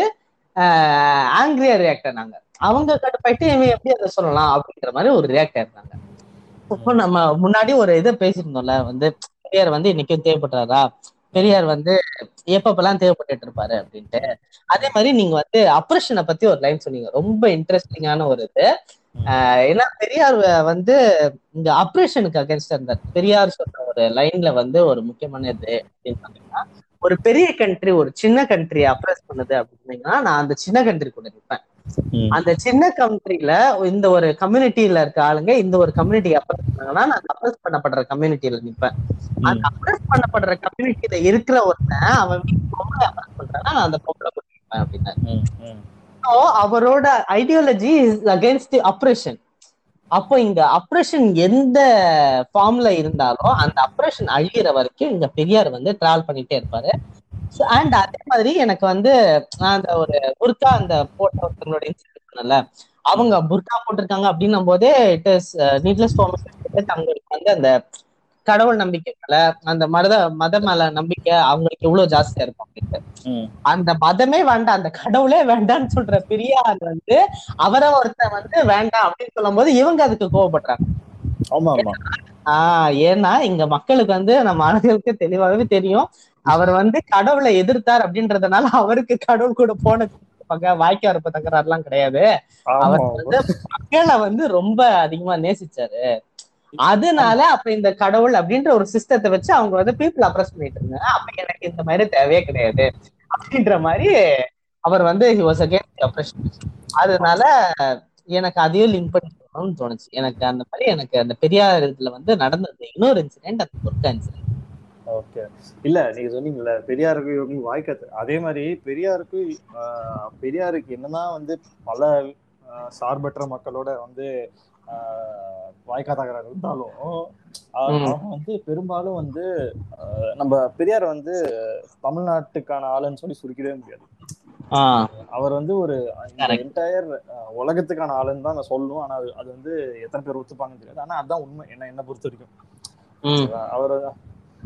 ஆங்கிரியா ரியாக்ட் ஆனாங்க அவங்க கட்டுப்பாயிட்டு இவன் எப்படி அதை சொல்லலாம் அப்படின்ற மாதிரி ஒரு ரியாக்ட் ஆயிருந்தாங்க இப்போ நம்ம முன்னாடி ஒரு இதை பேசியிருந்தோம்ல வந்து பெரியார் வந்து இன்னைக்கும் தேவைப்படுறாரா பெரியார் வந்து எப்பப்பெல்லாம் தேவைப்பட்டுட்டு இருப்பாரு அப்படின்ட்டு. அதே மாதிரி நீங்க வந்து அப்ரஷனை பத்தி ஒரு லைன் சொன்னீங்க. ரொம்ப இன்ட்ரெஸ்டிங்கான ஒரு இது. ஆஹ் ஏன்னா பெரியார் வந்து இந்த ஆப்ரேஷனுக்கு அகேன்ஸ்டா இருந்தார். பெரியார் சொன்ன ஒரு லைன்ல வந்து ஒரு முக்கியமான இது அப்படின்னு ஒரு பெரிய கண்ட்ரி ஒரு சின்ன கண்ட்ரி அப்ரஸ் பண்ணுது அப்படின்னீங்கன்னா நான் அந்த சின்ன கண்ட்ரி கூட நிற்பேன். அந்த சின்ன கண்ட்ரில இந்த ஒரு கம்யூனிட்டியில இருக்க ஆளுங்க இந்த ஒரு கம்யூனிட்டி அப்ரஸ் பண்ணாங்கன்னா நான் அப்ரஸ் பண்ணப்படுற கம்யூனிட்டியில நிற்பேன் அந்த அப்ரஸ் பண்ணப்படுற கம்யூனிட்டியில இருக்கிற ஒருத்தன் அவன் பொம்பளை அப்ரஸ் பண்றான்னா நான் அந்த பொம்பளை ம். So, அவரோட ஐடியாலஜி இஸ் அகேன்ஸ்ட் அப்ரேஷன் அப்போ இங்க அப்ரேஷன் எந்த ஃபார்ம்ல இருந்தாலும் அந்த அப்ரேஷன் அழியிற வரைக்கும் இங்க பெரியார் வந்து டிராவல் பண்ணிட்டே இருப்பாரு. அண்ட் அதே மாதிரி எனக்கு வந்து அந்த ஒரு புர்கா அந்த போட்ட ஒருத்தவங்களோட இன்சிடென்ட் பண்ணல அவங்க புர்கா போட்டிருக்காங்க அப்படின்னும் போதே இட் இஸ் நீட்லெஸ் தங்களுக்கு வந்து அந்த கடவுள் நம்பிக்கை மேல அந்த மத மத மேல நம்பிக்கை அவங்களுக்கு எவ்வளவு ஜாஸ்தியா இருக்கும் அப்படின்ட்டு. அந்த மதமே வேண்டாம் அந்த கடவுளே வேண்டாம்னு சொல்ற பெரியார் வந்து அவரை ஒருத்தன் வந்து வேண்டாம் அப்படின்னு சொல்லும் போது இவங்க அதுக்கு கோவப்படுறாங்க. ஆஹ் ஏன்னா இங்க மக்களுக்கு வந்து நம்ம ஆளுகளுக்கு தெளிவாகவே தெரியும். அவர் வந்து கடவுளை எதிர்த்தார் அப்படின்றதுனால அவருக்கு கடவுள் கூட போன பக்க வாய்க்கா இருப்ப தகராறுலாம் கிடையாது. அவர் வந்து மக்களை வந்து ரொம்ப அதிகமா நேசிச்சாரு. அதனால அப்ப இந்த கடவுள் அப்படின்ற ஒரு சிஸ்டத்தை வச்சு அவங்க வந்து பீப்புள் அப்ரஸ் பண்ணிட்டு இருந்தாங்க. அப்ப எனக்கு இந்த மாதிரி தேவையே கிடையாது அப்படின்ற மாதிரி அவர் வந்து ஹி வாஸ் against அப்ரஷன் அதனால எனக்கு அதையும் லிங்க் பண்ணி தோணுச்சு. எனக்கு அந்த மாதிரி எனக்கு அந்த பெரியார் இதுல வந்து நடந்தது. இன்னொரு இன்சிடென்ட் அந்த துர்கா இன்சிடென்ட் ஓகே. இல்ல நீங்க சொன்னீங்கல்ல பெரியாருக்கு இவங்க வாய்க்காது அதே. மாதிரி பெரியாருக்கு பெரியாருக்கு என்னதான் வந்து பல சார்பற்ற மக்களோட வந்து ஆஹ், வாய்க்கா தகராறு இருந்தாலும். அவங்க வந்து பெரும்பாலும் வந்து நம்ம பெரியார் வந்து தமிழ்நாட்டுக்கான ஆளுன்னு சொல்லி சுருக்கிடவே முடியாது. அவர் வந்து ஒரு. என்டையர் உலகத்துக்கான ஆளுன்னு தான் நான் சொல்லணும் ஆனா அது- வந்து எத்தனை பேர் ஒத்துப்பாங்கன்னு தெரியாது. ஆனா அதான் உண்மை. என்ன என்ன பொறுத்த வரைக்கும். அவர்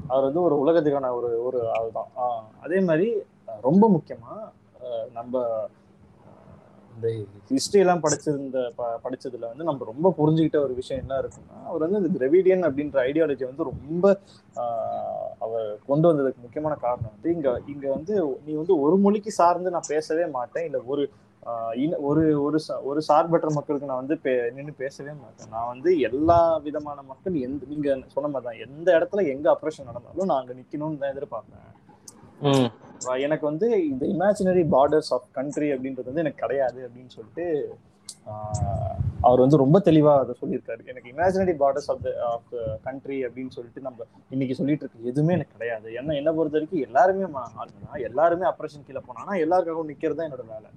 அவர் வந்து ஒரு உலகத்துக்கான ஒரு ஒரு ஆள் தான் ஆஹ் அதே மாதிரி ரொம்ப முக்கியமா நம்ம இந்த ஹிஸ்ட்ரியெல்லாம் படிச்சிருந்த ப- படிச்சதுல வந்து நம்ம ரொம்ப புரிஞ்சுக்கிட்ட ஒரு விஷயம் என்ன இருக்குன்னா அவர் வந்து இந்த திரவிடியன் அப்படின்ற ஐடியாலஜி வந்து ரொம்ப அவர் கொண்டு வந்ததுக்கு முக்கியமான காரணம் வந்து இங்க இங்க வந்து நீ வந்து ஒரு மொழிக்கு சார்ந்து நான் பேசவே மாட்டேன். இல்லை ஒரு இன- ஒரு ஒரு சா- ஒரு சார்பற்ற மக்களுக்கு நான் வந்து பே- நின்று பேசவே மாட்டேன். நான் வந்து எல்லா விதமான மக்கள் எந்த நீங்க சொன்ன மாதிரி தான் எந்த இடத்துல எங்க ஆப்ரேஷன் நடந்தாலும் நான் அங்க நிக்கணும்னு தான் எதிர்பார்ப்பேன். எனக்கு வந்து இந்த இமேஜினரி பார்டர்ஸ் ஆஃப் கண்ட்ரி அப்படின்றது வந்து எனக்கு கிடையாது அப்படின்னு சொல்லிட்டு அவர் வந்து ரொம்ப தெளிவாக அதை சொல்லியிருக்காரு. எனக்கு imaginary borders of the of country அப்படின்னு சொல்லிட்டு நம்ம இன்னைக்கு சொல்லிட்டு இருக்கு எதுவுமே எனக்கு கிடையாது. ஏன்னா என்ன பொறுத்த வரைக்கும் எல்லாருமே ஆளுங்க எல்லாருமே அப்ரேஷன் கீழே போனா எல்லாருக்காகவும் நிக்கிறது தான் என்னோட வேலை.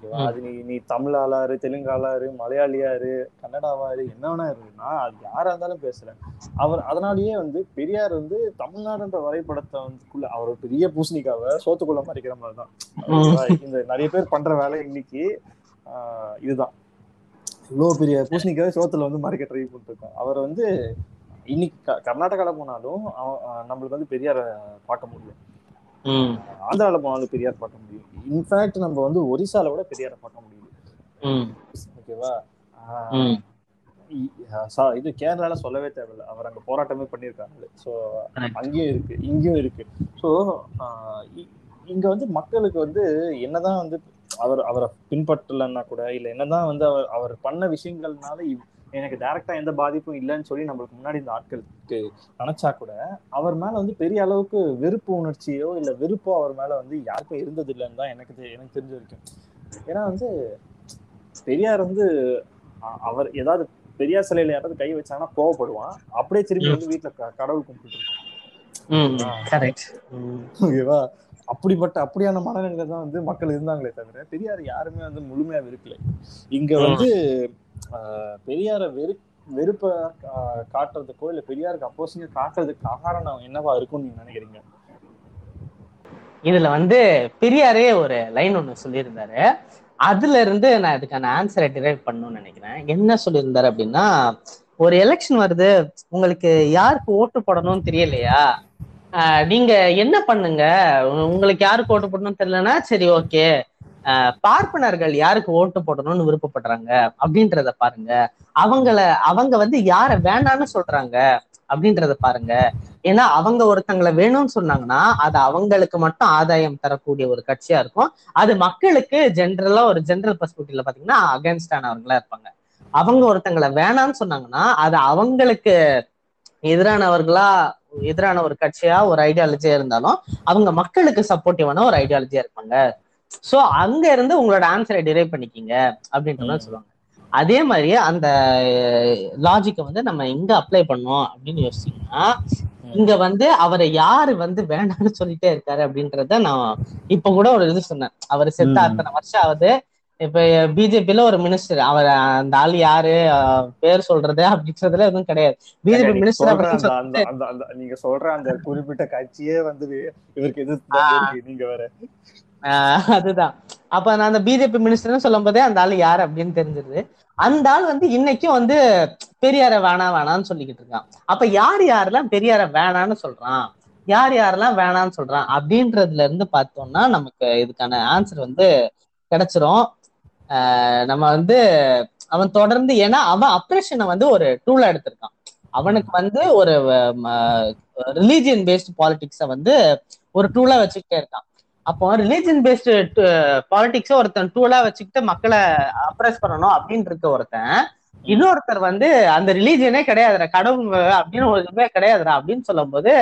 ஓகேவா? அது நீ நீ தமிழ் ஆளாரு தெலுங்கு ஆளாரு மலையாளியாரு கன்னடாவாரு என்ன வேணா இருக்குன்னா அது யாரா இருந்தாலும் பேசுறேன். அவர் அதனாலயே வந்து பெரியார் வந்து தமிழ்நாடுன்ற வரைபடத்தை வந்துக்குள்ள அவர் பெரிய பூசணிக்காவை சோத்துக்குள்ள மறைக்கிற மாதிரி தான்? இந்த நிறைய பேர் பண்ற வேலை இன்னைக்கு ஆஹ் இதுதான். இவ்வளவு பெரிய பூசணிக்காவை சோத்துல வந்து மறைக்க ட்ரை பண்ணிட்டு இருக்கோம் அவர் வந்து இன்னைக்கு க- கர்நாடகால போனாலும் நம்மளுக்கு வந்து பெரியார பார்க்க முடியும். ஆந்திரால போனாலும் பெரியார் பார்க்க முடியும். இன்ஃபேக்ட் நம்ம வந்து ஒரிசால விட பெரியார பார்க்க முடியுது உம் ஓகேவா சா- இது கேரளால சொல்லவே தேவையில்ல. அவர் அங்க போராட்டமே பண்ணியிருக்காங்க ஸோ Correct. அங்கேயும் இருக்கு இங்கேயும் இருக்கு. ஸோ இங்க வந்து மக்களுக்கு வந்து என்னதான் வந்து அவர் அவரை பின்பற்றலைன்னா கூட இல்ல என்னதான் வந்து அவர் அவர் பண்ண விஷயங்கள்னால எனக்கு டைரக்டா எந்த பாதிப்பும் இல்லைன்னு சொல்லி நம்மளுக்கு முன்னாடி இந்த ஆட்களுக்கு நினைச்சா கூட அவர் மேல வந்து பெரிய அளவுக்கு வெறுப்பு உணர்ச்சியோ இல்ல வெறுப்போ அவர் மேல வந்து யாருக்கும் இருந்தது இல்லைன்னு தான் எனக்கு எனக்கு தெரிஞ்ச வரைக்கும். ஏன்னா வந்து பெரியார் வந்து அவர் ஏதாவது பெரியார் சிலையில யாராவது கை வச்சாங்கன்னா கோவப்படுவான். அப்படியே திரும்பி வந்து வீட்டுல க- கடவுள் கும்பிட்டு ஓகேவா? அப்படிப்பட்ட அப்படியான மனநிலையில தான் வந்து மக்கள் இருந்தாங்களே தவிர பெரியார் யாருமே வந்து முழுமையா வெறுக்கல. இங்க வந்து பெரியார வெறு வெறுப்ப காட்டுறதுக்கோ இல்ல பெரியாருக்கு அப்போசிங்க காட்டுறதுக்கு காரணம் என்னவா இருக்கும்னு நீங்க நினைக்கிறீங்க? இதுல வந்து பெரியாரே ஒரு லைன் ஒண்ணு சொல்லியிருந்தாரு. அதுல இருந்து நான் இதுக்கான ஆன்சரை டிரைவ் பண்ணணும்னு நினைக்கிறேன். என்ன சொல்லியிருந்தாரு அப்படின்னா ஒரு எலெக்ஷன் வருது உங்களுக்கு யாருக்கு ஓட்டு போடணும்னு தெரியலையா? நீங்க என்ன பண்ணுங்க? உங்களுக்கு யாருக்கு ஓட்டு போடணும்னு தெரியலன்னா சரி ஓகே பார்ப்பனர்கள் யாருக்கு ஓட்டு போடணும்னு விருப்பப்படுறாங்க அப்படின்றத பாருங்க. அவங்கள அவங்க வந்து யார வேணான்னு சொல்றாங்க அப்படின்றத பாருங்க. ஏன்னா அவங்க ஒருத்தங்களை வேணும்னு சொன்னாங்கன்னா அது அவங்களுக்கு மட்டும் ஆதாயம் தரக்கூடிய ஒரு கட்சியா இருக்கும். அது மக்களுக்கு ஜென்ரலா ஒரு ஜென்ரல் பர்ஸ்பெக்டிவ்ல பாத்தீங்கன்னா அகேன்ஸ்டானவங்களா இருப்பாங்க. அவங்க ஒருத்தங்களை வேணாம்னு சொன்னாங்கன்னா அது அவங்களுக்கு எதிரானவர்களா எதிரான ஒரு கட்சியா ஒரு ஐடியாலஜியா இருந்தாலும் அவங்க மக்களுக்கு சப்போர்ட்டிவான ஒரு ஐடியாலஜியா இருப்பாங்க. சோ அங்க இருந்து உங்களோட ஆன்சரை டிரைவ் பண்ணிக்கிங்க அப்படின்ற மாதிரி சொல்லுவாங்க. அதே மாதிரி அந்த லாஜிக்கை வந்து நம்ம எங்க அப்ளை பண்ணோம் அப்படின்னு யோசிச்சீங்கன்னா இங்க வந்து அவரை யாரு வந்து வேண்டாம்னு சொல்லிட்டே இருக்காரு அப்படின்றத நான் இப்ப கூட ஒரு இது சொன்னேன். அவர் செத்த. அத்தனை வருஷம் ஆகுது. இப்ப பிஜேபில ஒரு மினிஸ்டர் அவர் அந்த ஆள் யாரு பேர் சொல்றது அப்படின்றதுல எதுவும் கிடையாது. பிஜேபி மினிஸ்டர் நீங்க சொல்ற அந்த குறிப்பிட்ட கட்சியே வந்து இவருக்கு எதிர்த்து நீங்க வேற. அதுதான். அப்ப நான் அந்த பிஜேபி மினிஸ்டர்னு சொல்லும் போதே அந்த ஆள் யாரு அப்படின்னு தெரிஞ்சிருது. அந்த ஆள் வந்து இன்னைக்கும் வந்து பெரியார வேணாம் வேணான்னு சொல்லிக்கிட்டு இருக்கான். அப்ப யார் யாரெல்லாம் பெரியார வேணாம்னு சொல்றான்? யார் யாரெல்லாம் வேணாம்னு சொல்றான்? அப்படின்றதுல இருந்து பார்த்தோம்னா நமக்கு இதுக்கான ஆன்சர் வந்து கிடைச்சிரும். ஆஹ் நம்ம வந்து அவன் தொடர்ந்து ஏன்னா அவன் அப்ரேஷனை வந்து ஒரு டூலா எடுத்திருக்கான். அவனுக்கு வந்து ஒரு ரிலீஜியன் பேஸ்ட் பாலிடிக்ஸை வந்து ஒரு டூலா வச்சுக்கிட்டே இருக்கான். அப்போ ரிலீஜன் பேஸ்டு பாலிடிக்ஸ ஒருத்தன் டூலா வச்சுக்கிட்டு மக்களை அப்ரஸ் பண்ணணும் அப்படின்னு இருக்க ஒருத்தன் இன்னொருத்தர் வந்து அந்த ரிலீஜியனே கிடையாதுடா கடவுள் அப்படின்னு ஒரு இதுவே கிடையாதுடா அப்படின்னு சொல்லும்போது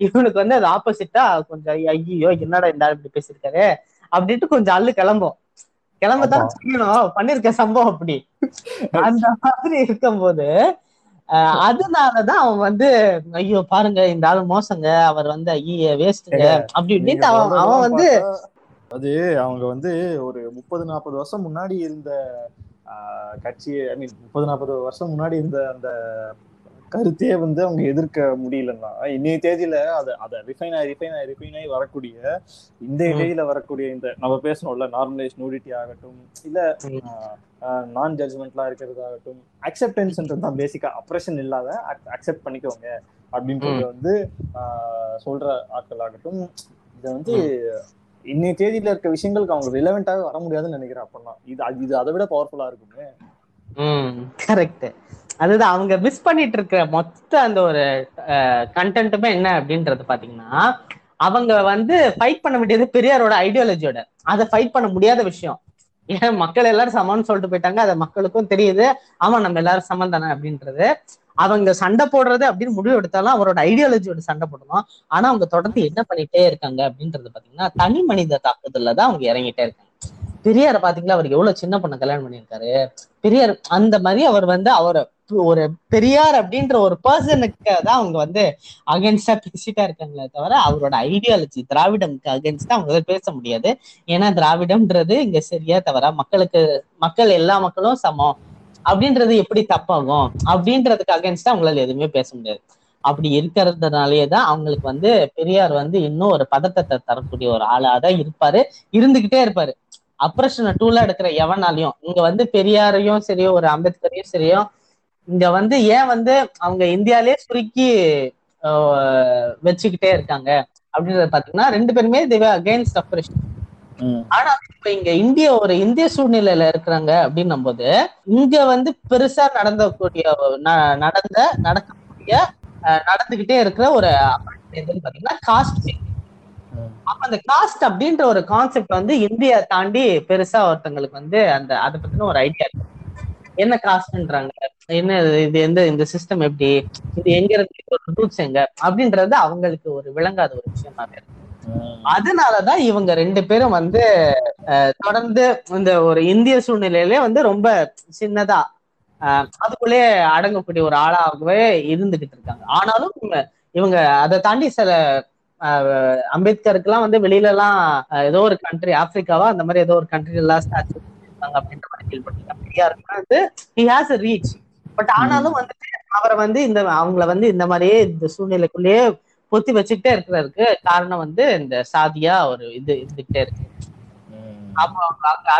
இவனுக்கு வந்து அது ஆப்போசிட்டா கொஞ்சம் ஐயோ என்னடா இந்த ஆள் இப்படி பேசியிருக்காரு? அப்படின்ட்டு கொஞ்சம் அள்ளு கிளம்பும். கிளம்பத்தான். செய்யணும். பண்ணிருக்க சம்பவம் அப்படி. அந்த மாதிரி இருக்கும்போது அதனாலதான் அவன் வந்து ஐயோ பாருங்க இந்த ஆள் மோசங்க அவர் வந்து ஐய வேஸ்ட்டுங்க அப்படி நீங்க இப்படின்ட்டு அவன் அவன் வந்து அது அவங்க வந்து ஒரு முப்பது நாற்பது வருஷம் முன்னாடி இருந்த கட்சி ஐ மீன் முப்பது நாற்பது வருஷம் முன்னாடி இருந்த அந்த கருத்தையே வந்து அவங்க எதிர்க்க முடியலன்னா இன்னைய தேதியில அதை அதை ரிஃபைன் ஆகி ரிஃபைன் ஆகி ரிஃபைன் ஆகி வரக்கூடிய இந்த. தேதியில வரக்கூடிய இந்த நம்ம பேசணும்ல நார்மலைஸ் நூடிட்டி ஆகட்டும் இல்ல. நான் ஜட்ஜ்மெண்ட்லாம் இருக்கிறதாகட்டும் அக்செப்டன்ஸ்ன்றது தான் பேசிக்கா அப்ரஷன் இல்லாத அக்செப்ட் பண்ணிக்கோங்க அப்படின்றத வந்து ஆஹ், சொல்ற ஆட்கள் ஆகட்டும் இதை வந்து இன்னைய தேதியில இருக்க விஷயங்களுக்கு அவங்க ரிலவெண்டாக வர முடியாதுன்னு நினைக்கிறேன் அப்பெல்லாம். இது இது அதை விட பவர்ஃபுல்லா இருக்குமே. ம். கரெக்ட் அதுதான் அவங்க மிஸ் பண்ணிட்டு இருக்கிற மொத்த அந்த ஒரு கண்டென்ட்டுமே என்ன அப்படின்றது பாத்தீங்கன்னா அவங்க வந்து ஃபைட் பண்ண வேண்டியது பெரியாரோட ஐடியாலஜியோட அதை ஃபைட் பண்ண முடியாத விஷயம். ஏன் மக்கள் எல்லாரும் சமம்னு சொல்லிட்டு போயிட்டாங்க. அது மக்களுக்கும் தெரியுது. ஆமா நம்ம எல்லாரும் சமம் தானே அப்படின்றது. அவங்க சண்டை போடுறது அப்படின்னு முடிவு எடுத்தாலும் அவரோட ஐடியாலஜியோட சண்டை போடணும். ஆனா அவங்க தொடர்ந்து என்ன பண்ணிட்டே இருக்காங்க அப்படின்றது பாத்தீங்கன்னா தனி மனித தாக்குதல்ல தான் அவங்க இறங்கிட்டே இருக்காங்க. பெரியார பாத்தீங்களா? அவர் எவ்வளவு சின்ன பொண்ணை கல்யாணம் பண்ணியிருக்காரு. பெரியார் அந்த மாதிரி அவர் வந்து அவரை ஒரு பெரியார் அப்படின்ற ஒரு பர்சனுக்கு தான் அவங்க வந்து அகேன்ஸ்டா பேசிட்டா இருக்காங்களே தவிர அவரோட ஐடியாலஜி திராவிடம்க்கு அகேன்ஸ்டா அவங்க பேச முடியாது. ஏன்னா திராவிடம்ன்றது இங்க சரியா தவிர மக்களுக்கு மக்கள் எல்லா மக்களும் சமம். அப்படின்றது எப்படி தப்பாகும்? அப்படின்றதுக்கு அகேன்ஸ்டா அவங்களால எதுவுமே பேச முடியாது. அப்படி இருக்கிறதுனாலயே தான் அவங்களுக்கு வந்து பெரியார் வந்து இன்னும் ஒரு பதட்டத்தை தரக்கூடிய ஒரு ஆளா தான் இருப்பாரு. இருந்துகிட்டே இருப்பாரு. அப்ரஷனை டூலா எடுக்கிற எவனாலையும் இங்க வந்து பெரியாரையும் சரியோ ஒரு அம்பேத்கரையும் சரியோ இங்க வந்து ஏன் வந்து அவங்க இந்தியாலே சுருக்கி வச்சுக்கிட்டே இருக்காங்க அப்படின்றத பாத்தீங்கன்னா ரெண்டு பேருமே தேவ அகைன்ஸ்ட் அப்ரேஷன் ஆனா இப்ப இங்க இந்திய ஒரு இந்திய சூழ்நிலையில இருக்கிறாங்க அப்படின்னும் போது இங்க வந்து பெருசா நடந்தக்கூடிய நடந்த நடக்கக்கூடிய நடந்துகிட்டே இருக்கிற ஒரு பாத்தீங்கன்னா காஸ்ட் அப்ப அந்த காஸ்ட் அப்படின்ற ஒரு கான்செப்ட் வந்து இந்தியா தாண்டி பெருசா ஒருத்தங்களுக்கு வந்து அந்த அதை பத்தின ஒரு ஐடியா இருக்கு. என்ன காஸ்ட்ன்றாங்க என்ன இது, எந்த இந்த சிஸ்டம் எப்படி இது எங்க இருந்து ரூட்ஸ் எங்க அப்படின்றது அவங்களுக்கு ஒரு விளங்காத ஒரு விஷயமாவே இருக்கு. அதனாலதான் இவங்க ரெண்டு பேரும் வந்து தொடர்ந்து இந்த ஒரு இந்திய சூழ்நிலையிலே வந்து ரொம்ப சின்னதா அதுக்குள்ளே அடங்கக்கூடிய ஒரு ஆளாகவே இருந்துகிட்டு இருக்காங்க. ஆனாலும் இவங்க- அதை தாண்டி சில அஹ், அம்பேத்கருக்குலாம் வந்து வெளியில எல்லாம் ஏதோ ஒரு கண்ட்ரி ஆப்பிரிக்காவா அந்த மாதிரி ஏதோ ஒரு கண்ட்ரி எல்லாம் ஸ்டாச்சு அப்படின்ற மாதிரி கேள்விப்பட்டிருக்கேன். பெரியாருக்கு வந்து he has a reach but ஆனாலும் வந்துட்டு அவரை வந்து இந்த அவங்கள வந்து இந்த மாதிரியே இந்த சூழ்நிலைக்குள்ளேயே பொத்தி வச்சுக்கிட்டே இருக்கிறதுக்கு காரணம் வந்து இந்த சாதியா ஒரு இது இருந்துகிட்டே இருக்கு.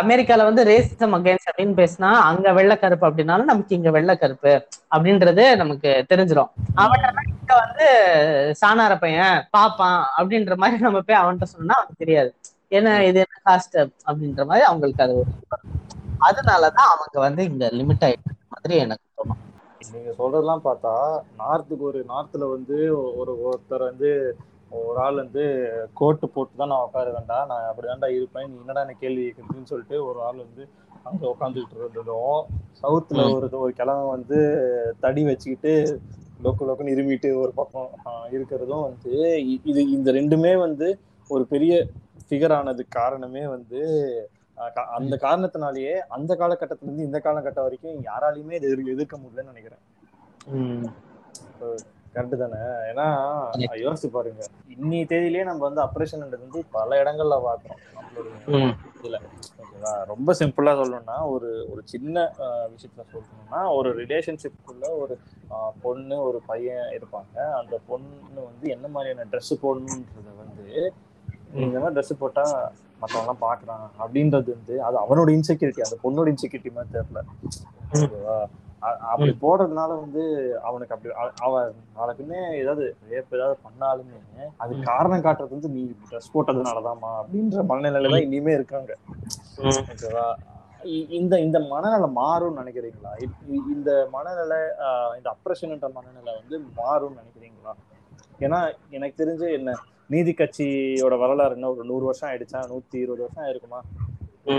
அமெரிக்கால வந்து ரேசிசம் அகைன்ஸ்ட் அப்படின்னு பேசினா அங்க வெள்ளை கருப்பு அப்படின்னாலும் நமக்கு இங்க வெள்ளை கருப்பு அப்படின்றது நமக்கு தெரிஞ்சிடும் அவன்கிட்ட இங்க வந்து சாணார பையன் பாப்பான் அப்படின்ற மாதிரி நம்ம போய் அவன்கிட்ட சொன்னா அவனுக்கு தெரியாது. என்ன இது என்ன காஸ்ட் அப்படின்ற மாதிரி அவங்களுக்கு அது ஒரு. அதனாலதான் அவங்க வந்து இங்க லிமிட் ஆயிட்டு மாதிரி எனக்கு தோணும் நீங்க சொல்றதெல்லாம் பார்த்தா நார்த்துக்கு ஒரு நார்த்ல வந்து ஒரு ஒருத்தர் வந்து ஒரு ஆள் வந்து கோட்டு போட்டு தான் நான் உட்கார வேண்டாம் நான் அப்படிதான்டா இருப்பேன் நீ என்னடா என்ன கேள்வி கேட்குறதுன்னு சொல்லிட்டு ஒரு ஆள் வந்து அங்க உட்காந்துக்கிட்டு இருந்ததும் சவுத்துல. ஒரு ஒரு கிழமை வந்து தடி வச்சுக்கிட்டு லொக்கு லொக்குன்னு இருமிட்டு ஒரு பக்கம் இருக்கிறதும் வந்து இது இந்த ரெண்டுமே வந்து ஒரு பெரிய ஃபிகர் ஆனதுக்கு காரணமே வந்து அந்த காரணத்தினாலேயே அந்த காலகட்டத்துல இருந்து இந்த காலகட்டம் வரைக்கும் யாராலையுமே இதை எதிர்- எதிர்க்க முடியலன்னு நினைக்கிறேன். கரெக்ட் தானே? ஏன்னா யோசிச்சு பாருங்க. இன்னி தேதியிலேயே நம்ம வந்து அப்ரேஷன்ன்றது வந்து பல இடங்கள்ல பாக்குறோம். இதுல. ஓகேவா? ரொம்ப சிம்பிளா சொல்லணும்னா ஒரு ஒரு சின்ன விஷயத்துல சொல்லணும்னா ஒரு ரிலேஷன்ஷிப்புக்குள்ள ஒரு பொண்ணு ஒரு பையன் இருப்பாங்க. அந்த பொண்ணு வந்து என்ன மாதிரியான ட்ரெஸ் போடணுன்றத வந்து இந்த மாதிரி ட்ரெஸ் போட்டா மத்தவங்க எல்லாம் பாக்குறான் அப்படின்றது வந்து அது அவனோட இன்செக்யூரிட்டி அந்த பொண்ணோட இன்செக்யூரிட்டி மாதிரி தெரியல. ஓகேவா அப்படி போடுறதுனால வந்து அவனுக்கு அப்படி அவன் நாளைக்குமே ஏதாவது ரேப் ஏதாவது பண்ணாலுமே அது காரணம் காட்டுறது வந்து நீ ட்ரெஸ் போட்டதுனாலதாம்மா அப்படின்ற மனநிலையில தான் இனிமே இருக்காங்க. ஓகேவா? இந்த இந்த மனநிலை மாறும்னு நினைக்கிறீங்களா? இந்த மனநிலை இந்த அப்ரஷன்ன்ற மனநிலை வந்து மாறும்னு நினைக்கிறீங்களா? ஏன்னா எனக்கு தெரிஞ்சு என்ன நீதி கட்சியோட வரலாறு என்ன ஒரு நூறு வருஷம் ஆயிடுச்சா? நூத்தி இருபது வருஷம் ஆயிருக்குமா.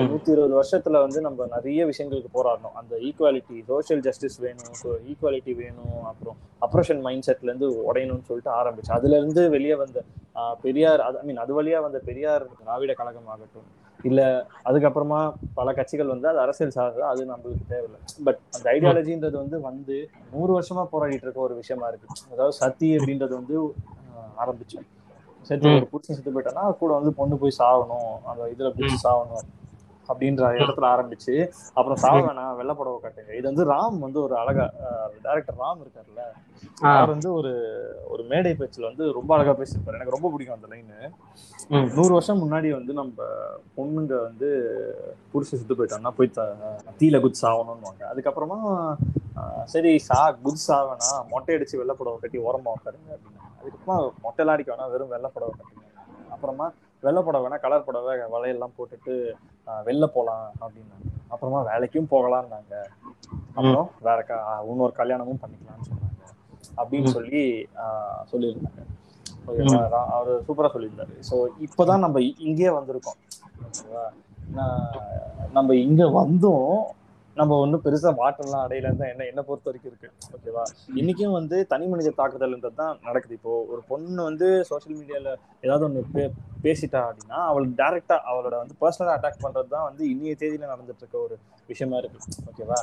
நூத்தி இருபது வருஷத்துல வந்து நம்ம நிறைய விஷயங்களுக்கு போராடணும். அந்த ஈக்குவாலிட்டி சோஷியல் ஜஸ்டிஸ் வேணும் ஈக்குவாலிட்டி வேணும் அப்புறம் அப்ரஷன் மைண்ட் செட்ல இருந்து உடையணும்னு சொல்லிட்டு ஆரம்பிச்சு. அதுல இருந்து வெளியே வந்த பெரியார் ஐ மீன் அது வழியா வந்த பெரியார் திராவிட கழகம் ஆகட்டும் இல்ல அதுக்கப்புறமா பல கட்சிகள் வந்து அது அரசியல் சார்ந்தது அது நம்மளுக்கு தேவையில்லை. பட் அந்த ஐடியாலஜின்றது வந்து வந்து நூறு வருஷமா போராடிட்டு இருக்க ஒரு விஷயமா இருக்கு. அதாவது சத்தி அப்படின்றது வந்து ஆஹ், ஆரம்பிச்சோம் செத்து. ஒரு புருஷன் செத்து போயிட்டான்னா கூட வந்து பொண்ணு போய் சாகணும். அந்த இதுல பிடிச்சி சாகணும். அப்படின்ற இடத்துல ஆரம்பிச்சு அப்புறம் சாவ வேணாம் வெள்ளை புடவை கட்டுங்க. இது வந்து ராம் வந்து ஒரு அழகா டைரக்டர் ராம் இருக்காருல்ல. அவர் வந்து ஒரு ஒரு மேடை பேச்சுல வந்து ரொம்ப அழகா பேசியிருப்பாரு. எனக்கு ரொம்ப பிடிக்கும் அந்த லைனு. நூறு வருஷம் முன்னாடி வந்து நம்ம பொண்ணுங்க வந்து புருஷன் சுத்து போயிட்டாங்கன்னா போய் தீல குதிச்சு சாகணும்னு அதுக்கப்புறமா சரி சா குதிச்சு சாவனா மொட்டை அடிச்சு வெள்ளை புடவை கட்டி ஓரமா உட்காருங்க அப்படின்னு அதுக்கப்புறமா மொட்டைலாம் அடிக்க வேணாம் வெறும் வெள்ளை புடவை கட்டுங்க. அப்புறமா வெள்ளை புடவை வேணா கலர் புடவை வளையெல்லாம் போட்டுட்டு வெளில போலாம் அப்படின்னாங்க அப்புறமா வேலைக்கும் போகலாம்னாங்க. அப்புறம் வேற க இன்னொரு கல்யாணமும் பண்ணிக்கலாம்னு சொன்னாங்க. அப்படின்னு சொல்லி ஆஹ், சொல்லியிருந்தாங்க. அவரு சூப்பரா சொல்லியிருந்தாரு. ஸோ இப்போதான் நம்ம இங்கேயே வந்திருக்கோம். நம்ம இங்க வந்தும். நம்ம ஒன்றும் பெருசா மாற்றம்லாம் அடையலன்னு தான் என்ன என்ன பொறுத்த வரைக்கும் இருக்கு. ஓகேவா இன்னைக்கும் வந்து தனி மனித தாக்குதல்ன்றது தான் நடக்குது. இப்போ ஒரு பொண்ணு வந்து சோஷியல் மீடியால ஏதாவது ஒன்று பே பேசிட்டா அப்படின்னா அவளுக்கு டைரக்டா அவளோட வந்து பர்சனலா அட்டாக் பண்றது தான் வந்து இன்னைய தேதியில நடந்துட்டு இருக்க ஒரு விஷயமா இருக்கு. ஓகேவா.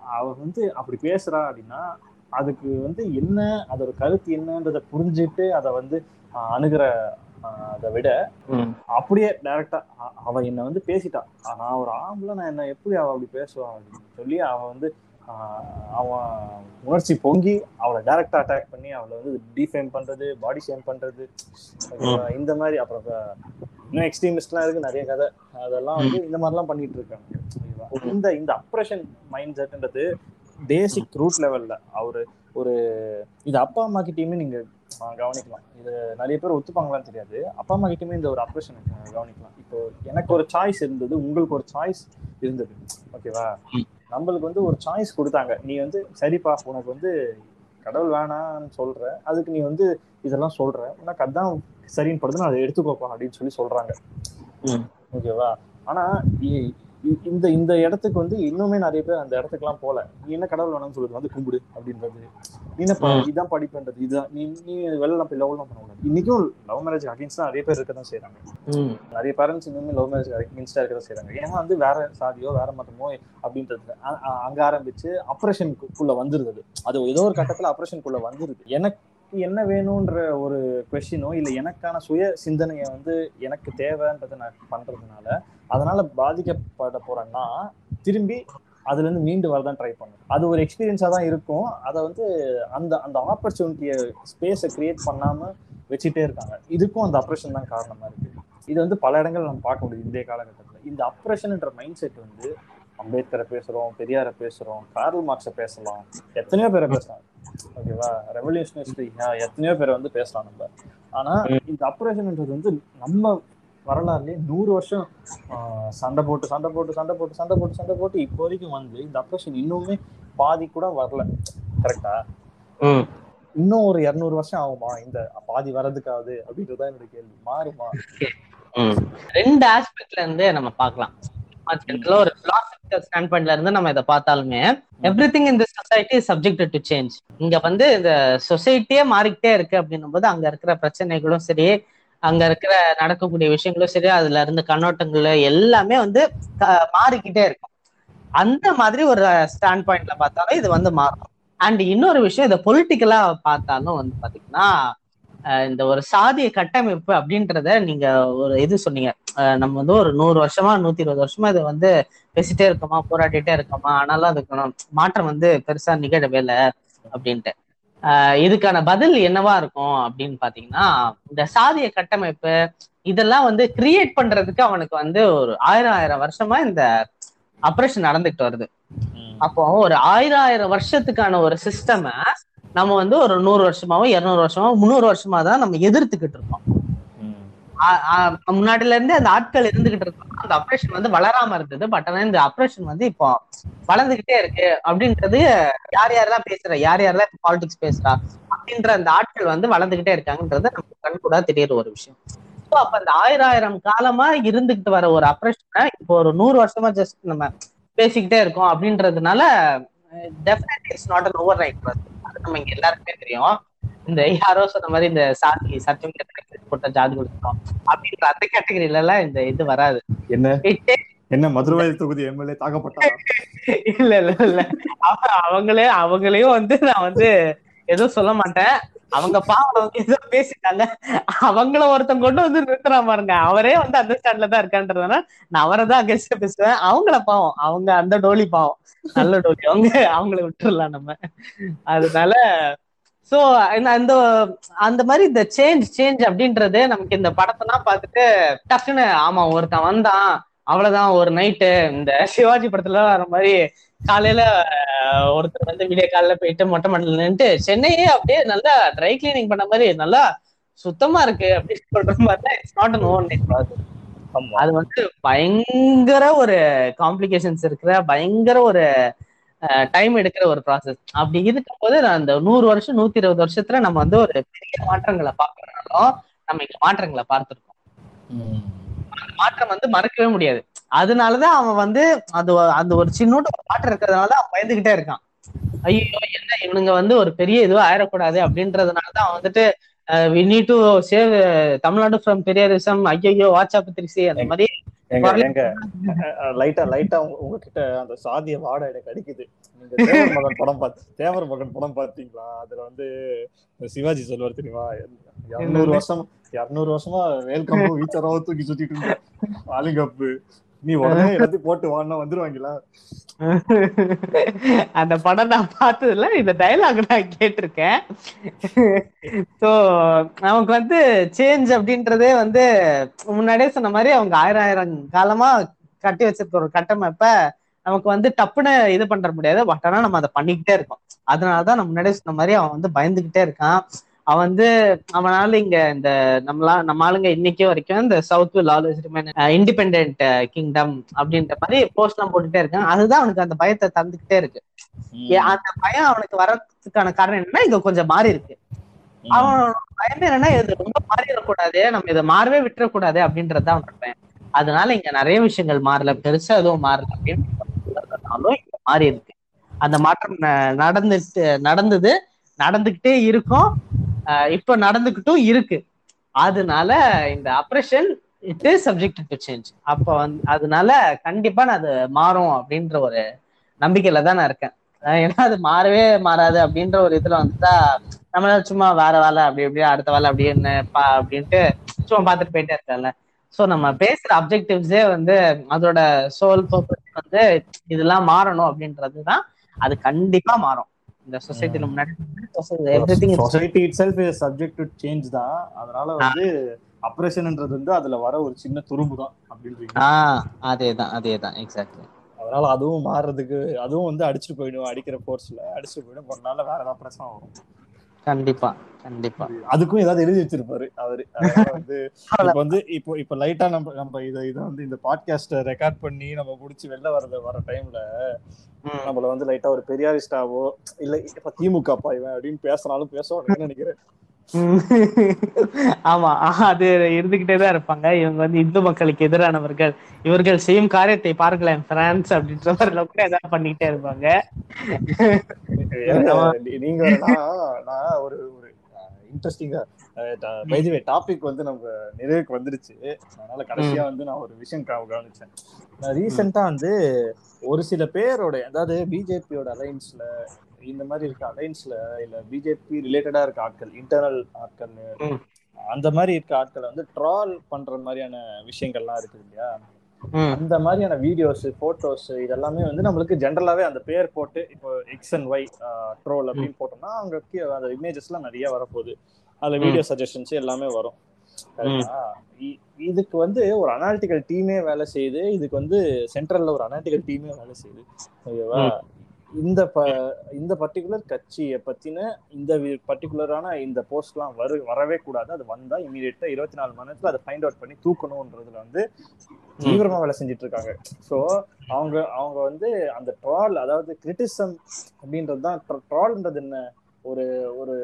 அவ வந்து அப்படி பேசுறா அப்படின்னா அதுக்கு வந்து என்ன அதோட கருத்து என்னன்றதை புரிஞ்சுட்டு அதை வந்து அணுகிற அதை விட. அப்படியே டைரக்டா அவ என்ன வந்து பேசிட்டா ஆஹ், நான் ஒரு ஆம்பளை நான் என்ன எப்படி அவ அப்படி பேசுவான் அப்படின்னு சொல்லி அவ வந்து அவன் உணர்ச்சி பொங்கி அவளை டைரக்டா அட்டாக் பண்ணி அவளை வந்து டிஃபேம் பண்றது பாடி ஷேம் பண்றது? இந்த மாதிரி அப்புறம் இன்னும் எக்ஸ்ட்ரீமிஸ்ட்லாம் இருக்கு நிறைய கதை அதெல்லாம் வந்து இந்த மாதிரிலாம் பண்ணிட்டு இருக்காங்க? இந்த இந்த அப்ரேஷன் மைண்ட் செட்ன்றது பேசிக் ரூட் லெவல்ல அவரு ஒரு இது அப்பா அம்மா கிட்டயுமே நீங்க கவனிக்கலாம். இது நிறைய பேர் ஒத்துப்பாங்களான்னு தெரியாது. அப்பா அம்மா கிட்டயுமே இந்த ஒரு அப்ரேஷன் கவனிக்கலாம். இப்போ எனக்கு ஒரு சாய்ஸ் இருந்தது. உங்களுக்கு ஒரு சாய்ஸ் இருந்தது. ஓகேவா. நம்மளுக்கு வந்து ஒரு சாய்ஸ் கொடுத்தாங்க. நீ வந்து சரிப்பா உனக்கு வந்து கடவுள் வேணாம்னு சொல்ற. அதுக்கு நீ வந்து இதெல்லாம் சொல்ற. உனக்கு அதான் சரின்னு படுது நான் அதை எடுத்துக்கோப்பா அப்படின்னு சொல்லி சொல்றாங்க. ஓகேவா ஆனா இந்த இந்த இடத்துக்கு வந்து இன்னுமே நிறைய பேர் அந்த இடத்துக்குலாம் போல. நீ என்ன கடவுள் வேணாம்னு சொல்லுது வந்து கும்பிடு அப்படின்றது. நீ என்ன. இதான் படிப்புன்றது இதுதான் நீ நீ வெளில போய் லவ்லாம் பண்ண கூடாது. இன்னைக்கும் லவ் மேரேஜ் அகைன்ஸ்ட் நிறைய பேர் இருக்க தான் செய்யறாங்க. நிறைய பேரண்ட்ஸ் இன்னுமே லவ் மேரேஜ் அகைன்ஸ்டா இருக்க தான் செய்யறாங்க ஏன்னா வந்து வேற சாதியோ வேற மதமோ அப்படின்றது அங்க ஆரம்பிச்சு ஆப்ரேஷனுக்குள்ள வந்துருது அது. ஏதோ ஒரு கட்டத்துல ஆப்ரேஷனுக்குள்ள வந்துருது. எனக்கு என்ன வேணும்ன்ற ஒரு கொஸ்டினோ இல்ல எனக்கான சுய சிந்தனையை வந்து எனக்கு தேவைன்றதை நான் பண்றதுனால அதனால பாதிக்கப்பட போறேன்னா திரும்பி அதுல இருந்து மீண்டு வரதான் ட்ரை பண்ணும். அது ஒரு எக்ஸ்பீரியன்ஸா தான் இருக்கும். அதை வந்து அந்த அந்த ஆப்பர்ச்சுனிட்டியை ஸ்பேஸை கிரியேட் பண்ணாம வச்சுட்டே இருக்காங்க. இதுக்கும் அந்த அப்ரேஷன் தான் காரணமா இருக்கு. இது வந்து பல இடங்கள் நம்ம பார்க்க முடியுது இந்திய காலகட்டத்தில். இந்த அப்ரேஷன்ன்ற மைண்ட் செட் வந்து அம்பேத்கரை பேசுறோம் பெரியாரை பேசுறோம் கார்ல் மார்க்ஸை பேசலாம். எத்தனையோ பேரை பேசலாம். ஓகேவா? ரெவல்யூஷனிஸ்ட் எத்தனையோ பேரை வந்து பேசலாம் நம்ம. ஆனா இந்த அப்ரேஷன்ன்றது வந்து நம்ம வரலாறுலயே நூறு வருஷம் ஆஹ், சண்டை போட்டு சண்டை போட்டு சண்டை போட்டு சண்டை போட்டு சண்டை போட்டு இப்போ வரைக்கும் வந்து இந்த அப்ரேஷன் இன்னுமே பாதி கூட வரல. கரெக்டா ம். இன்னும் ஒரு இருநூறு வருஷம் ஆகுமா? இந்த பாதி வர்றதுக்காவது அப்படின்றதுதான் என்னோட கேள்வி. மாறுமா. ரெண்டு ஆஸ்பெக்ட்ல இருந்து நம்ம பார்க்கலாம். ஒரு பிலாசபிக்கல் ஸ்டாண்ட் பாயிண்ட்ல இருந்து நம்ம இதை பார்த்தாலுமே எவ்ரி திங் இந்த சொசைட்டி சப்ஜெக்ட் டு சேஞ்ச் இங்க வந்து இந்த சொசைட்டியே மாறிக்கிட்டே இருக்கு அப்படின்னும் போது அங்க இருக்கிற பிரச்சனைகளும் சரி அங்க இருக்கிற நடக்கக்கூடிய விஷயங்களும் சரி அதுல இருந்து கண்ணோட்டங்கள் எல்லாமே வந்து மாறிக்கிட்டே இருக்கும். அந்த மாதிரி ஒரு ஸ்டாண்ட் பாயிண்ட்ல பார்த்தாலும் இது வந்து மாறும் அண்ட் இன்னொரு விஷயம் இதை பொலிட்டிக்கலா பார்த்தாலும் வந்து பாத்தீங்கன்னா இந்த ஒரு சாதிய கட்டமைப்பு அப்படின்றத நீங்க ஒரு இது சொன்னீங்க. நம்ம வந்து ஒரு நூறு வருஷமா நூத்தி இருபது வருஷமா இதை வந்து பேசிட்டே இருக்கோமா போராடிட்டே இருக்கோமா ஆனாலும் அதுக்கு மாற்றம் வந்து பெருசா நிகழவே இல்லை அப்படின்ட்டு. இதுக்கான பதில் என்னவா இருக்கும் அப்படின்னு பாத்தீங்கன்னா இந்த சாதிய கட்டமைப்பு இதெல்லாம் வந்து கிரியேட் பண்றதுக்கு அவனுக்கு வந்து ஒரு ஆயிரம் ஆயிரம் வருஷமா இந்த ஆப்ரேஷன் நடந்துகிட்டு வருது. அப்போ ஒரு ஆயிரம் ஆயிரம் வருஷத்துக்கான ஒரு சிஸ்டம நம்ம வந்து ஒரு நூறு வருஷமாவோ இருநூறு வருஷமாவோ முந்நூறு வருஷமா தான் நம்ம எதிர்த்துக்கிட்டு இருக்கோம் முன்னாடில இருந்து அந்த ஆட்கள் இருந்துகிட்டு இருக்கோம் அந்த ஆப்ரேஷன் வந்து வளராம இருந்தது. பட் ஆனா இந்த ஆப்ரேஷன் வந்து இப்போ வளர்ந்துகிட்டே இருக்கு அப்படின்றது யார் யாரெல்லாம் பேசுறா யார் யாரெல்லாம் பாலிடிக்ஸ் பேசுறா அப்படின்ற அந்த ஆட்கள் வந்து வளர்ந்துகிட்டே இருக்காங்கன்றது நமக்கு கண்கூடா தெரியற ஒரு விஷயம். ஸோ அப்ப அந்த ஆயிரம் ஆயிரம் காலமா இருந்துகிட்டு வர ஒரு ஆப்ரேஷனை இப்போ ஒரு நூறு வருஷமா ஜஸ்ட் நம்ம பேசிக்கிட்டே இருக்கோம் அப்படின்றதுனால definitely it's not an overnight அது நம்ம இங்க எல்லாருக்குமே தெரியும். இந்த யாரோ சொன்ன மாதிரி இந்த சாதி சர்டிபிகேட் போட்ட ஜாதி கொடுத்தோம் அப்படின்ற அந்த கேட்டகரியில எல்லாம் இந்த இது வராது. என்ன? என்ன மதுரை தொகுதி எம்எல்ஏ தாக்கப்பட்டாரா? இல்ல இல்ல இல்ல. அவ- அவங்களே அவங்களையும் வந்து நான் வந்து எதுவும் சொல்ல மாட்டேன். அவங்க பாவம் ஏதோ பேசிட்டாங்க. அவங்கள ஒருத்தன் கொண்டு வந்து நிறுத்துறான் பாருங்க. அவரே வந்து அந்த ஸ்டாண்ட்ல தான் இருக்கான்றதுனால நான் அவரை தான் அகேன்ஸ்ட் பேசுவேன். அவங்கள பாவம். அவங்க அந்த டோலி பாவம். நல்ல டோலி. அவங்க அவங்கள விட்டுறலாம் நம்ம. அதனால சோ அந்த அந்த மாதிரி இந்த சேஞ்ச் சேஞ்ச் அப்படின்றது நமக்கு இந்த படத்தெல்லாம் பார்த்துட்டு டக்குன்னு ஆமா ஒருத்தன் வந்தான். அவ்வளவுதான் ஒரு நைட்டு இந்த சிவாஜி படத்துல வர மாதிரி காலையில ஒருத்தர் வந்து விடிய காலையில போயிட்டு மொட்டை மாடல நின்னுட்டு சென்னையே அப்படியே நல்லா ட்ரை கிளீனிங் பண்ண மாதிரி நல்லா சுத்தமா இருக்கு அப்படின்னு சொல்ற மாதிரி it's not an overnight அது வந்து பயங்கர ஒரு காம்ப்ளிகேஷன்ஸ் இருக்கிற பயங்கர ஒரு டைம் எடுக்கிற ஒரு ப்ராசஸ் அப்படி இருக்கும்போது நான் அந்த நூறு வருஷம் நூத்தி இருபது வருஷத்துல நம்ம வந்து ஒரு பெரிய மாற்றங்களை பார்க்கறனாலும் நம்ம இங்க மாற்றங்களை பார்த்திருக்கோம். மாற்றம் வந்து மறக்கவே முடியாது. அதனாலதான் அவன் வந்து அது அந்த ஒரு சின்னோட்டு ஒரு மாற்றம் இருக்கிறதுனால அவன் பயந்துகிட்டே இருக்கான். ஐயோ என்ன இவனுங்க வந்து ஒரு பெரிய இதுவும் ஆயிடக்கூடாது அப்படின்றதுனாலதான் அவன் வந்துட்டு we need to save Tamil Nadu from Periyarism ஐயோ வாட்ஸ்அப் திருச்சி அந்த மாதிரி எங்க எங்க லைட்டா லைட்டா உங்ககிட்ட அந்த சாதிய வாடை எனக்கு அடிக்குது. நீங்க தேவர் மகன் படம் பார்த்து தேவர் மகன் படம் பார்த்தீங்களா? அதுல வந்து சிவாஜி சொல்லுவார் தெரியுமா? இருநூறு வருஷம் இருநூறு வருஷமா வேல்கம்பு வீச்சராவ தூக்கி சுத்திட்டு இருந்த ஆலிங்கப்பு நீ உடனே எல்லாத்தையும் போட்டு வாடினா வந்துருவாங்களா? அந்த படம் நான் பார்த்ததுல இந்த டைலாக் நான் கேட்டிருக்கேன். சோ நமக்கு வந்து சேஞ்ச் அப்படின்றதே வந்து முன்னாடியே சொன்ன மாதிரி அவங்க ஆயிரம் ஆயிரம் காலமா கட்டி வச்சிருக்க ஒரு கட்டமைப்ப நமக்கு வந்து டப்புன்னு இது பண்ற முடியாது. பட் ஆனா நம்ம அதை பண்ணிக்கிட்டே இருக்கோம். அதனாலதான் நம்ம முன்னாடியே சொன்ன மாதிரி அவன் வந்து பயந்துகிட்டே இருக்கான். அவன் வந்து அவனால இங்க இந்த நம்மளா நம்ம ஆளுங்க இன்னைக்கே வரைக்கும் இந்த south will always remain independent kingdom அப்படின்ற மாதிரி போஸ்ட் எல்லாம் போட்டுட்டே இருக்கான். அதுதான் அவனுக்கு அந்த பயத்தை தந்துகிட்டே இருக்கு. அந்த பயம் அவனுக்கு வர்றதுக்கான காரணம் என்னன்னா இங்க கொஞ்சம் மாறி இருக்கு. அவன் பயம் என்னன்னா இது ரொம்ப மாறிடக்கூடாது நம்ம இதை மாறவே விட்டுறக்கூடாது அப்படின்றதுதான் அவனோட பயம். அதனால இங்க நிறைய விஷயங்கள் மாறல. பெருசா எதுவும் மாறல. அப்படின்னு இங்க மாறி இருக்கு. அந்த மாற்றம் நடந்துட்டு நடந்தது நடந்துகிட்டே இருக்கும். இப்ப நடந்துகிட்டும் இருக்கு. அதனால இந்த operation it is subject to change அப்ப வந்து அதனால கண்டிப்பா நான் அது மாறும் அப்படின்ற ஒரு நம்பிக்கையில தான் நான் இருக்கேன். ஏன்னா அது மாறவே மாறாது அப்படின்ற ஒரு இதுல வந்துட்டா நம்மளால சும்மா வேற வேலை அப்படி அப்படியே அடுத்த வேலை அப்படி என்ன பா அப்படின்ட்டு சும்மா பார்த்துட்டு போயிட்டே இருக்கல சோ நம்ம பேசுற அப்ஜெக்டிவ்ஸே வந்து அதோட சோல் பர்பஸ் வந்து இதெல்லாம் மாறணும் அப்படின்றதுதான் அது கண்டிப்பா மாறும். இந்த சொசைட்டில முன்னாடி society itself subject to change தான். அதனால வந்து அப்ரேஷன்ன்றது வந்து அதுல வர ஒரு சின்ன துரும்பு தான் அப்படின்றீங்க. ஆஹ் அதேதான் அதேதான் எக்ஸாக்ட்லி அதனால அதுவும் மாறுறதுக்கு அதுவும் வந்து அடிச்சுட்டு போயிடும் அடிக்கிற ஃபோர்ஸ்ல அடிச்சுட்டு போயிடும். ஒரு நாள்ல வேற ஏதாவது பிரச்சனை வரும். கண்டிப்பா கண்டிப்பா. அதுக்கும் ஏதாவது எழுதி வச்சிருப்பாரு அவரு. வந்து இப்ப வந்து இப்போ இப்ப லைட்டா நம்ம நம்ம இத இத வந்து இந்த பாட்காஸ்ட ரெக்கார்ட் பண்ணி நம்ம முடிச்சு வெளில வரது வர டைம்ல. நம்மள வந்து லைட்டா ஒரு பெரியாரிஸ்டாவோ இல்ல இப்ப திமுக பாய்வன் அப்படின்னு பேசினாலும் பேசுவாங்கன்னு நினைக்கிறேன்? ஆமா அது இருந்துகிட்டே தான் இருப்பாங்க. இவங்க வந்து இந்து மக்களுக்கு எதிரானவர்கள். இவர்கள் செய்யும் காரியத்தை பாருங்களேன் பிரான்ஸ் அப்படின்ற மாதிரி கூட ஏதாவது பண்ணிக்கிட்டே இருப்பாங்க. நீங்க நான் ஒரு ஒரு இன்ட்ரெஸ்டிங்கா வைதிவே டாபிக் வந்து நம்ம நிறைவுக்கு வந்துருச்சு. அதனால கடைசியா வந்து நான் ஒரு விஷயம் கவ- கவனிச்சேன். நான் ரீசெண்டா வந்து ஒரு சில பேரோட அதாவது பிஜேபியோட அலைன்ஸ்ல இந்த மாதிரி இருக்க அலைன்ஸ்ல இல்ல பிஜேபி ரிலேட்டடா இருக்க ஆட்கள் இன்டர்னல் ஆட்கள். அந்த மாதிரி இருக்க ஆட்களை வந்து ட்ரால் பண்ற மாதிரியான விஷயங்கள்லாம் இருக்குது இல்லையா? அந்த மாதிரியான வீடியோஸ் போட்டோஸ் இதெல்லாமே வந்து நம்மளுக்கு ஜென்ரலாவே அந்த பேர் போட்டு இப்போ எக்ஸ் அண்ட் ஒய் ட்ரோல் அப்படின்னு போட்டோம்னா அங்க அந்த இமேஜஸ் எல்லாம் நிறைய வரப்போகுது. அதுல வீடியோ சஜஷன்ஸ் எல்லாமே வரும். இதுக்கு வந்து ஒரு அனாலிட்டிக்கல் டீமே வேலை செய்யுது. இதுக்கு வந்து சென்ட்ரல்ல ஒரு அனாலிட்டிக்கல் டீமே வேலை செய்யுது. ஓகேவா? இந்த ப இந்த பர்டிகுலர் கட்சியை பத்தின இந்த பர்டிகுலரான இந்த போஸ்ட்லாம் வரு வரவே கூடாது. அது வந்தா இமீடியட்டா இருபத்தி நாலு மணி நேரத்துல அதை ஃபைண்ட் அவுட் பண்ணி தூக்கணும்ன்றதுல வந்து தீவிரமா வேலை செஞ்சுட்டு இருக்காங்க ஸோ அவங்க அவங்க வந்து அந்த ட்ரால் அதாவது கிரிட்டிசம் அப்படின்றது தான் ட்ரால்ன்றது என்ன? ஒரு ஒரு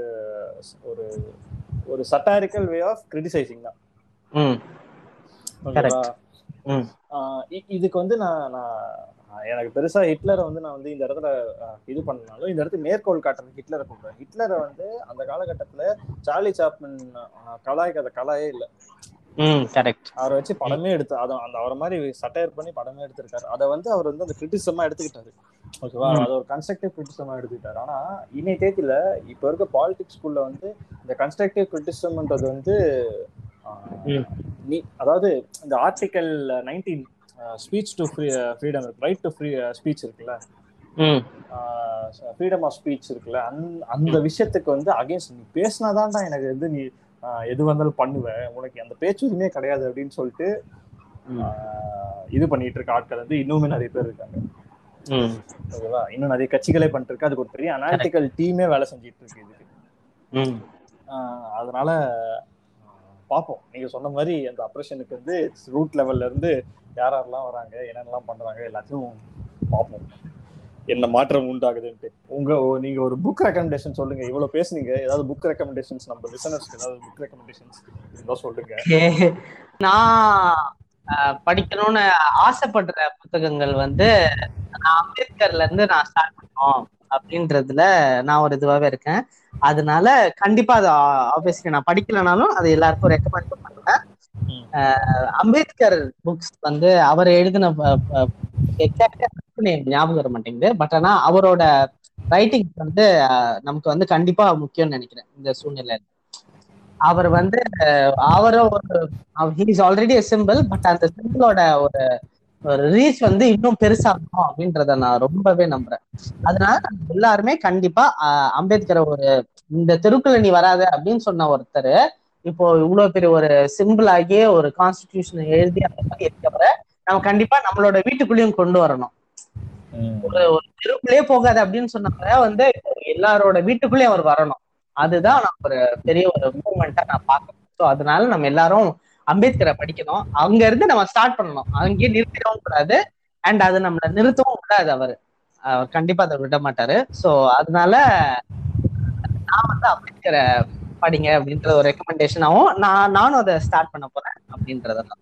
ஒரு ஒரு சட்டாரிக்கல் வே ஆஃப் கிரிட்டிசைசிங் தான். இதுக்கு வந்து நான் நான் எனக்கு பெருசா ஹிட்லரை வந்து நான் வந்து இந்த இடத்துல இது பண்ணனாலும் இந்த இடத்துல மேற்கோள் காட்டுறது ஹிட்லரை கூப்பிடுறேன் ஹிட்லரை வந்து அந்த காலகட்டத்துல சார்லி சாப்மன் கலாய்க்காத கலாயே இல்ல. கரெக்ட் அவரை வச்சு படமே எடுத்து அதை அந்த அவரை மாதிரி சட்டையர் பண்ணி படமே எடுத்திருக்காரு. அதை வந்து அவர் வந்து அந்த கிரிட்டிசமா எடுத்துக்கிட்டாரு. ஓகேவா. அது ஒரு கன்ஸ்ட்ரக்டிவ் கிரிட்டிசமா எடுத்துக்கிட்டாரு. ஆனா இன்னை தேதியில இப்ப இருக்க பாலிடிக்ஸ் ஸ்கூல்ல வந்து இந்த கன்ஸ்ட்ரக்டிவ் கிரிட்டிசம்ன்றது வந்து. நீ அதாவது இந்த article nineteen speech to free freedom இருக்கு. ரைட் டு ஃப்ரீ ஸ்பீச் இருக்குல்ல? ஃப்ரீடம் ஆஃப் ஸ்பீச் இருக்குல்ல? அந்த விஷயத்துக்கு வந்து அகேன்ஸ்ட் நீ பேசினாதான்டா எனக்கு வந்து நீ எது வந்தாலும் பண்ணுவேன் உனக்கு அந்த பேச்சுரிமையே கிடையாது அப்படின்னு சொல்லிட்டு இது பண்ணிட்டு இருக்க ஆட்கள் வந்து இன்னுமே நிறைய பேர் இருக்காங்க. ஓகேவா? இன்னும் நிறைய கட்சிகளே பண்ணிட்டு இருக்கு அதுக்கு ஒரு பெரிய அனாலிட்டிக்கல் டீமே வேலை செஞ்சுட்டு இருக்கு இதுக்கு. அதனால பார்ப்போம். நீங்க சொன்ன மாதிரி அந்த ஆப்ரேஷனுக்கு வந்து ரூட் லெவல்ல இருந்து யார் யாரெல்லாம் வராங்க என்னென்னலாம் பண்றாங்க எல்லாத்தையும் பார்ப்போம். என்ன மாற்றம் உண்டாகுதுன்ட்டு. உங்க ஓ- நீங்க ஒரு புக் ரெக்கமெண்டேஷன் சொல்லுங்க. இவ்வளவு பேசுனீங்க. ஏதாவது புக் ரெக்கமெண்டேஷன்ஸ் நம்ம லிசனர்ஸ்க்கு ஏதாவது புக் ரெக்கமெண்டேஷன்ஸ் இருந்தா சொல்லுங்க. நான் படிக்கணும்னு ஆசைப்படுற புத்தகங்கள் வந்து நான் அம்பேத்கர்ல இருந்து நான் ஸ்டார்ட் பண்ணோம் அப்படின்றதுல நான் ஒரு இதுவாவே இருக்கேன். அதனால கண்டிப்பா அது ஆப்வியஸ்லி நான் படிக்கலைனாலும் அது எல்லாருக்கும் ரெக்கமெண்ட் பண்ணுவேன். அம்பேத்கர் புக்ஸ் வந்து அவர் எழுதின ஞாபகம் வர மாட்டேங்குது. பட் ஆனா அவரோட ரைட்டிங் வந்து நமக்கு வந்து கண்டிப்பா முக்கியம்னு நினைக்கிறேன் இந்த சூழ்நிலையில. அவர் வந்து அவரும் ஒரு ஹீஸ் ஆல்ரெடி சிம்பிள் பட் அந்த சிம்பிளோட ஒரு ஒரு ரீச் வந்து இன்னும் பெருசாகணும் அப்படின்றத நான் ரொம்பவே நம்புறேன். அதனால எல்லாருமே கண்டிப்பா அம்பேத்கரை ஒரு இந்த தெருக்குள்ள நீ வராத அப்படின்னு சொன்ன ஒருத்தர் இப்போ இவ்வளவு பெரிய ஒரு சிம்பிள் ஆகிய ஒரு கான்ஸ்டிடியூஷனை எழுதி அந்த மாதிரி இருக்கவரை நம்ம கண்டிப்பா நம்மளோட வீட்டுக்குள்ளேயும் கொண்டு வரணும். ஒரு ஒரு தெருக்குள்ளேயே போகாது அப்படின்னு சொன்னவரை வந்து எல்லாரோட வீட்டுக்குள்ளேயும் அவர் வரணும். அதுதான் நான் ஒரு பெரிய ஒரு மூவ்மெண்டா நான் பார்க்கணும் ஸோ அதனால நம்ம எல்லாரும் அம்பேத்கரை படிக்கணும். அங்க இருந்து நம்ம ஸ்டார்ட் பண்ணணும். அங்கேயே நிறுத்திடவும் கூடாது. அண்ட் அது நம்மள நிறுத்தவும் கூடாது அவர். அவர் கண்டிப்பா அதை விட மாட்டாரு. ஸோ அதனால நான் வந்து அம்பேத்கரை படிங்க அப்படின்ற ஒரு ரெக்கமெண்டேஷனாவும் நான் நானும் அதை ஸ்டார்ட் பண்ண போறேன் அப்படின்றதெல்லாம்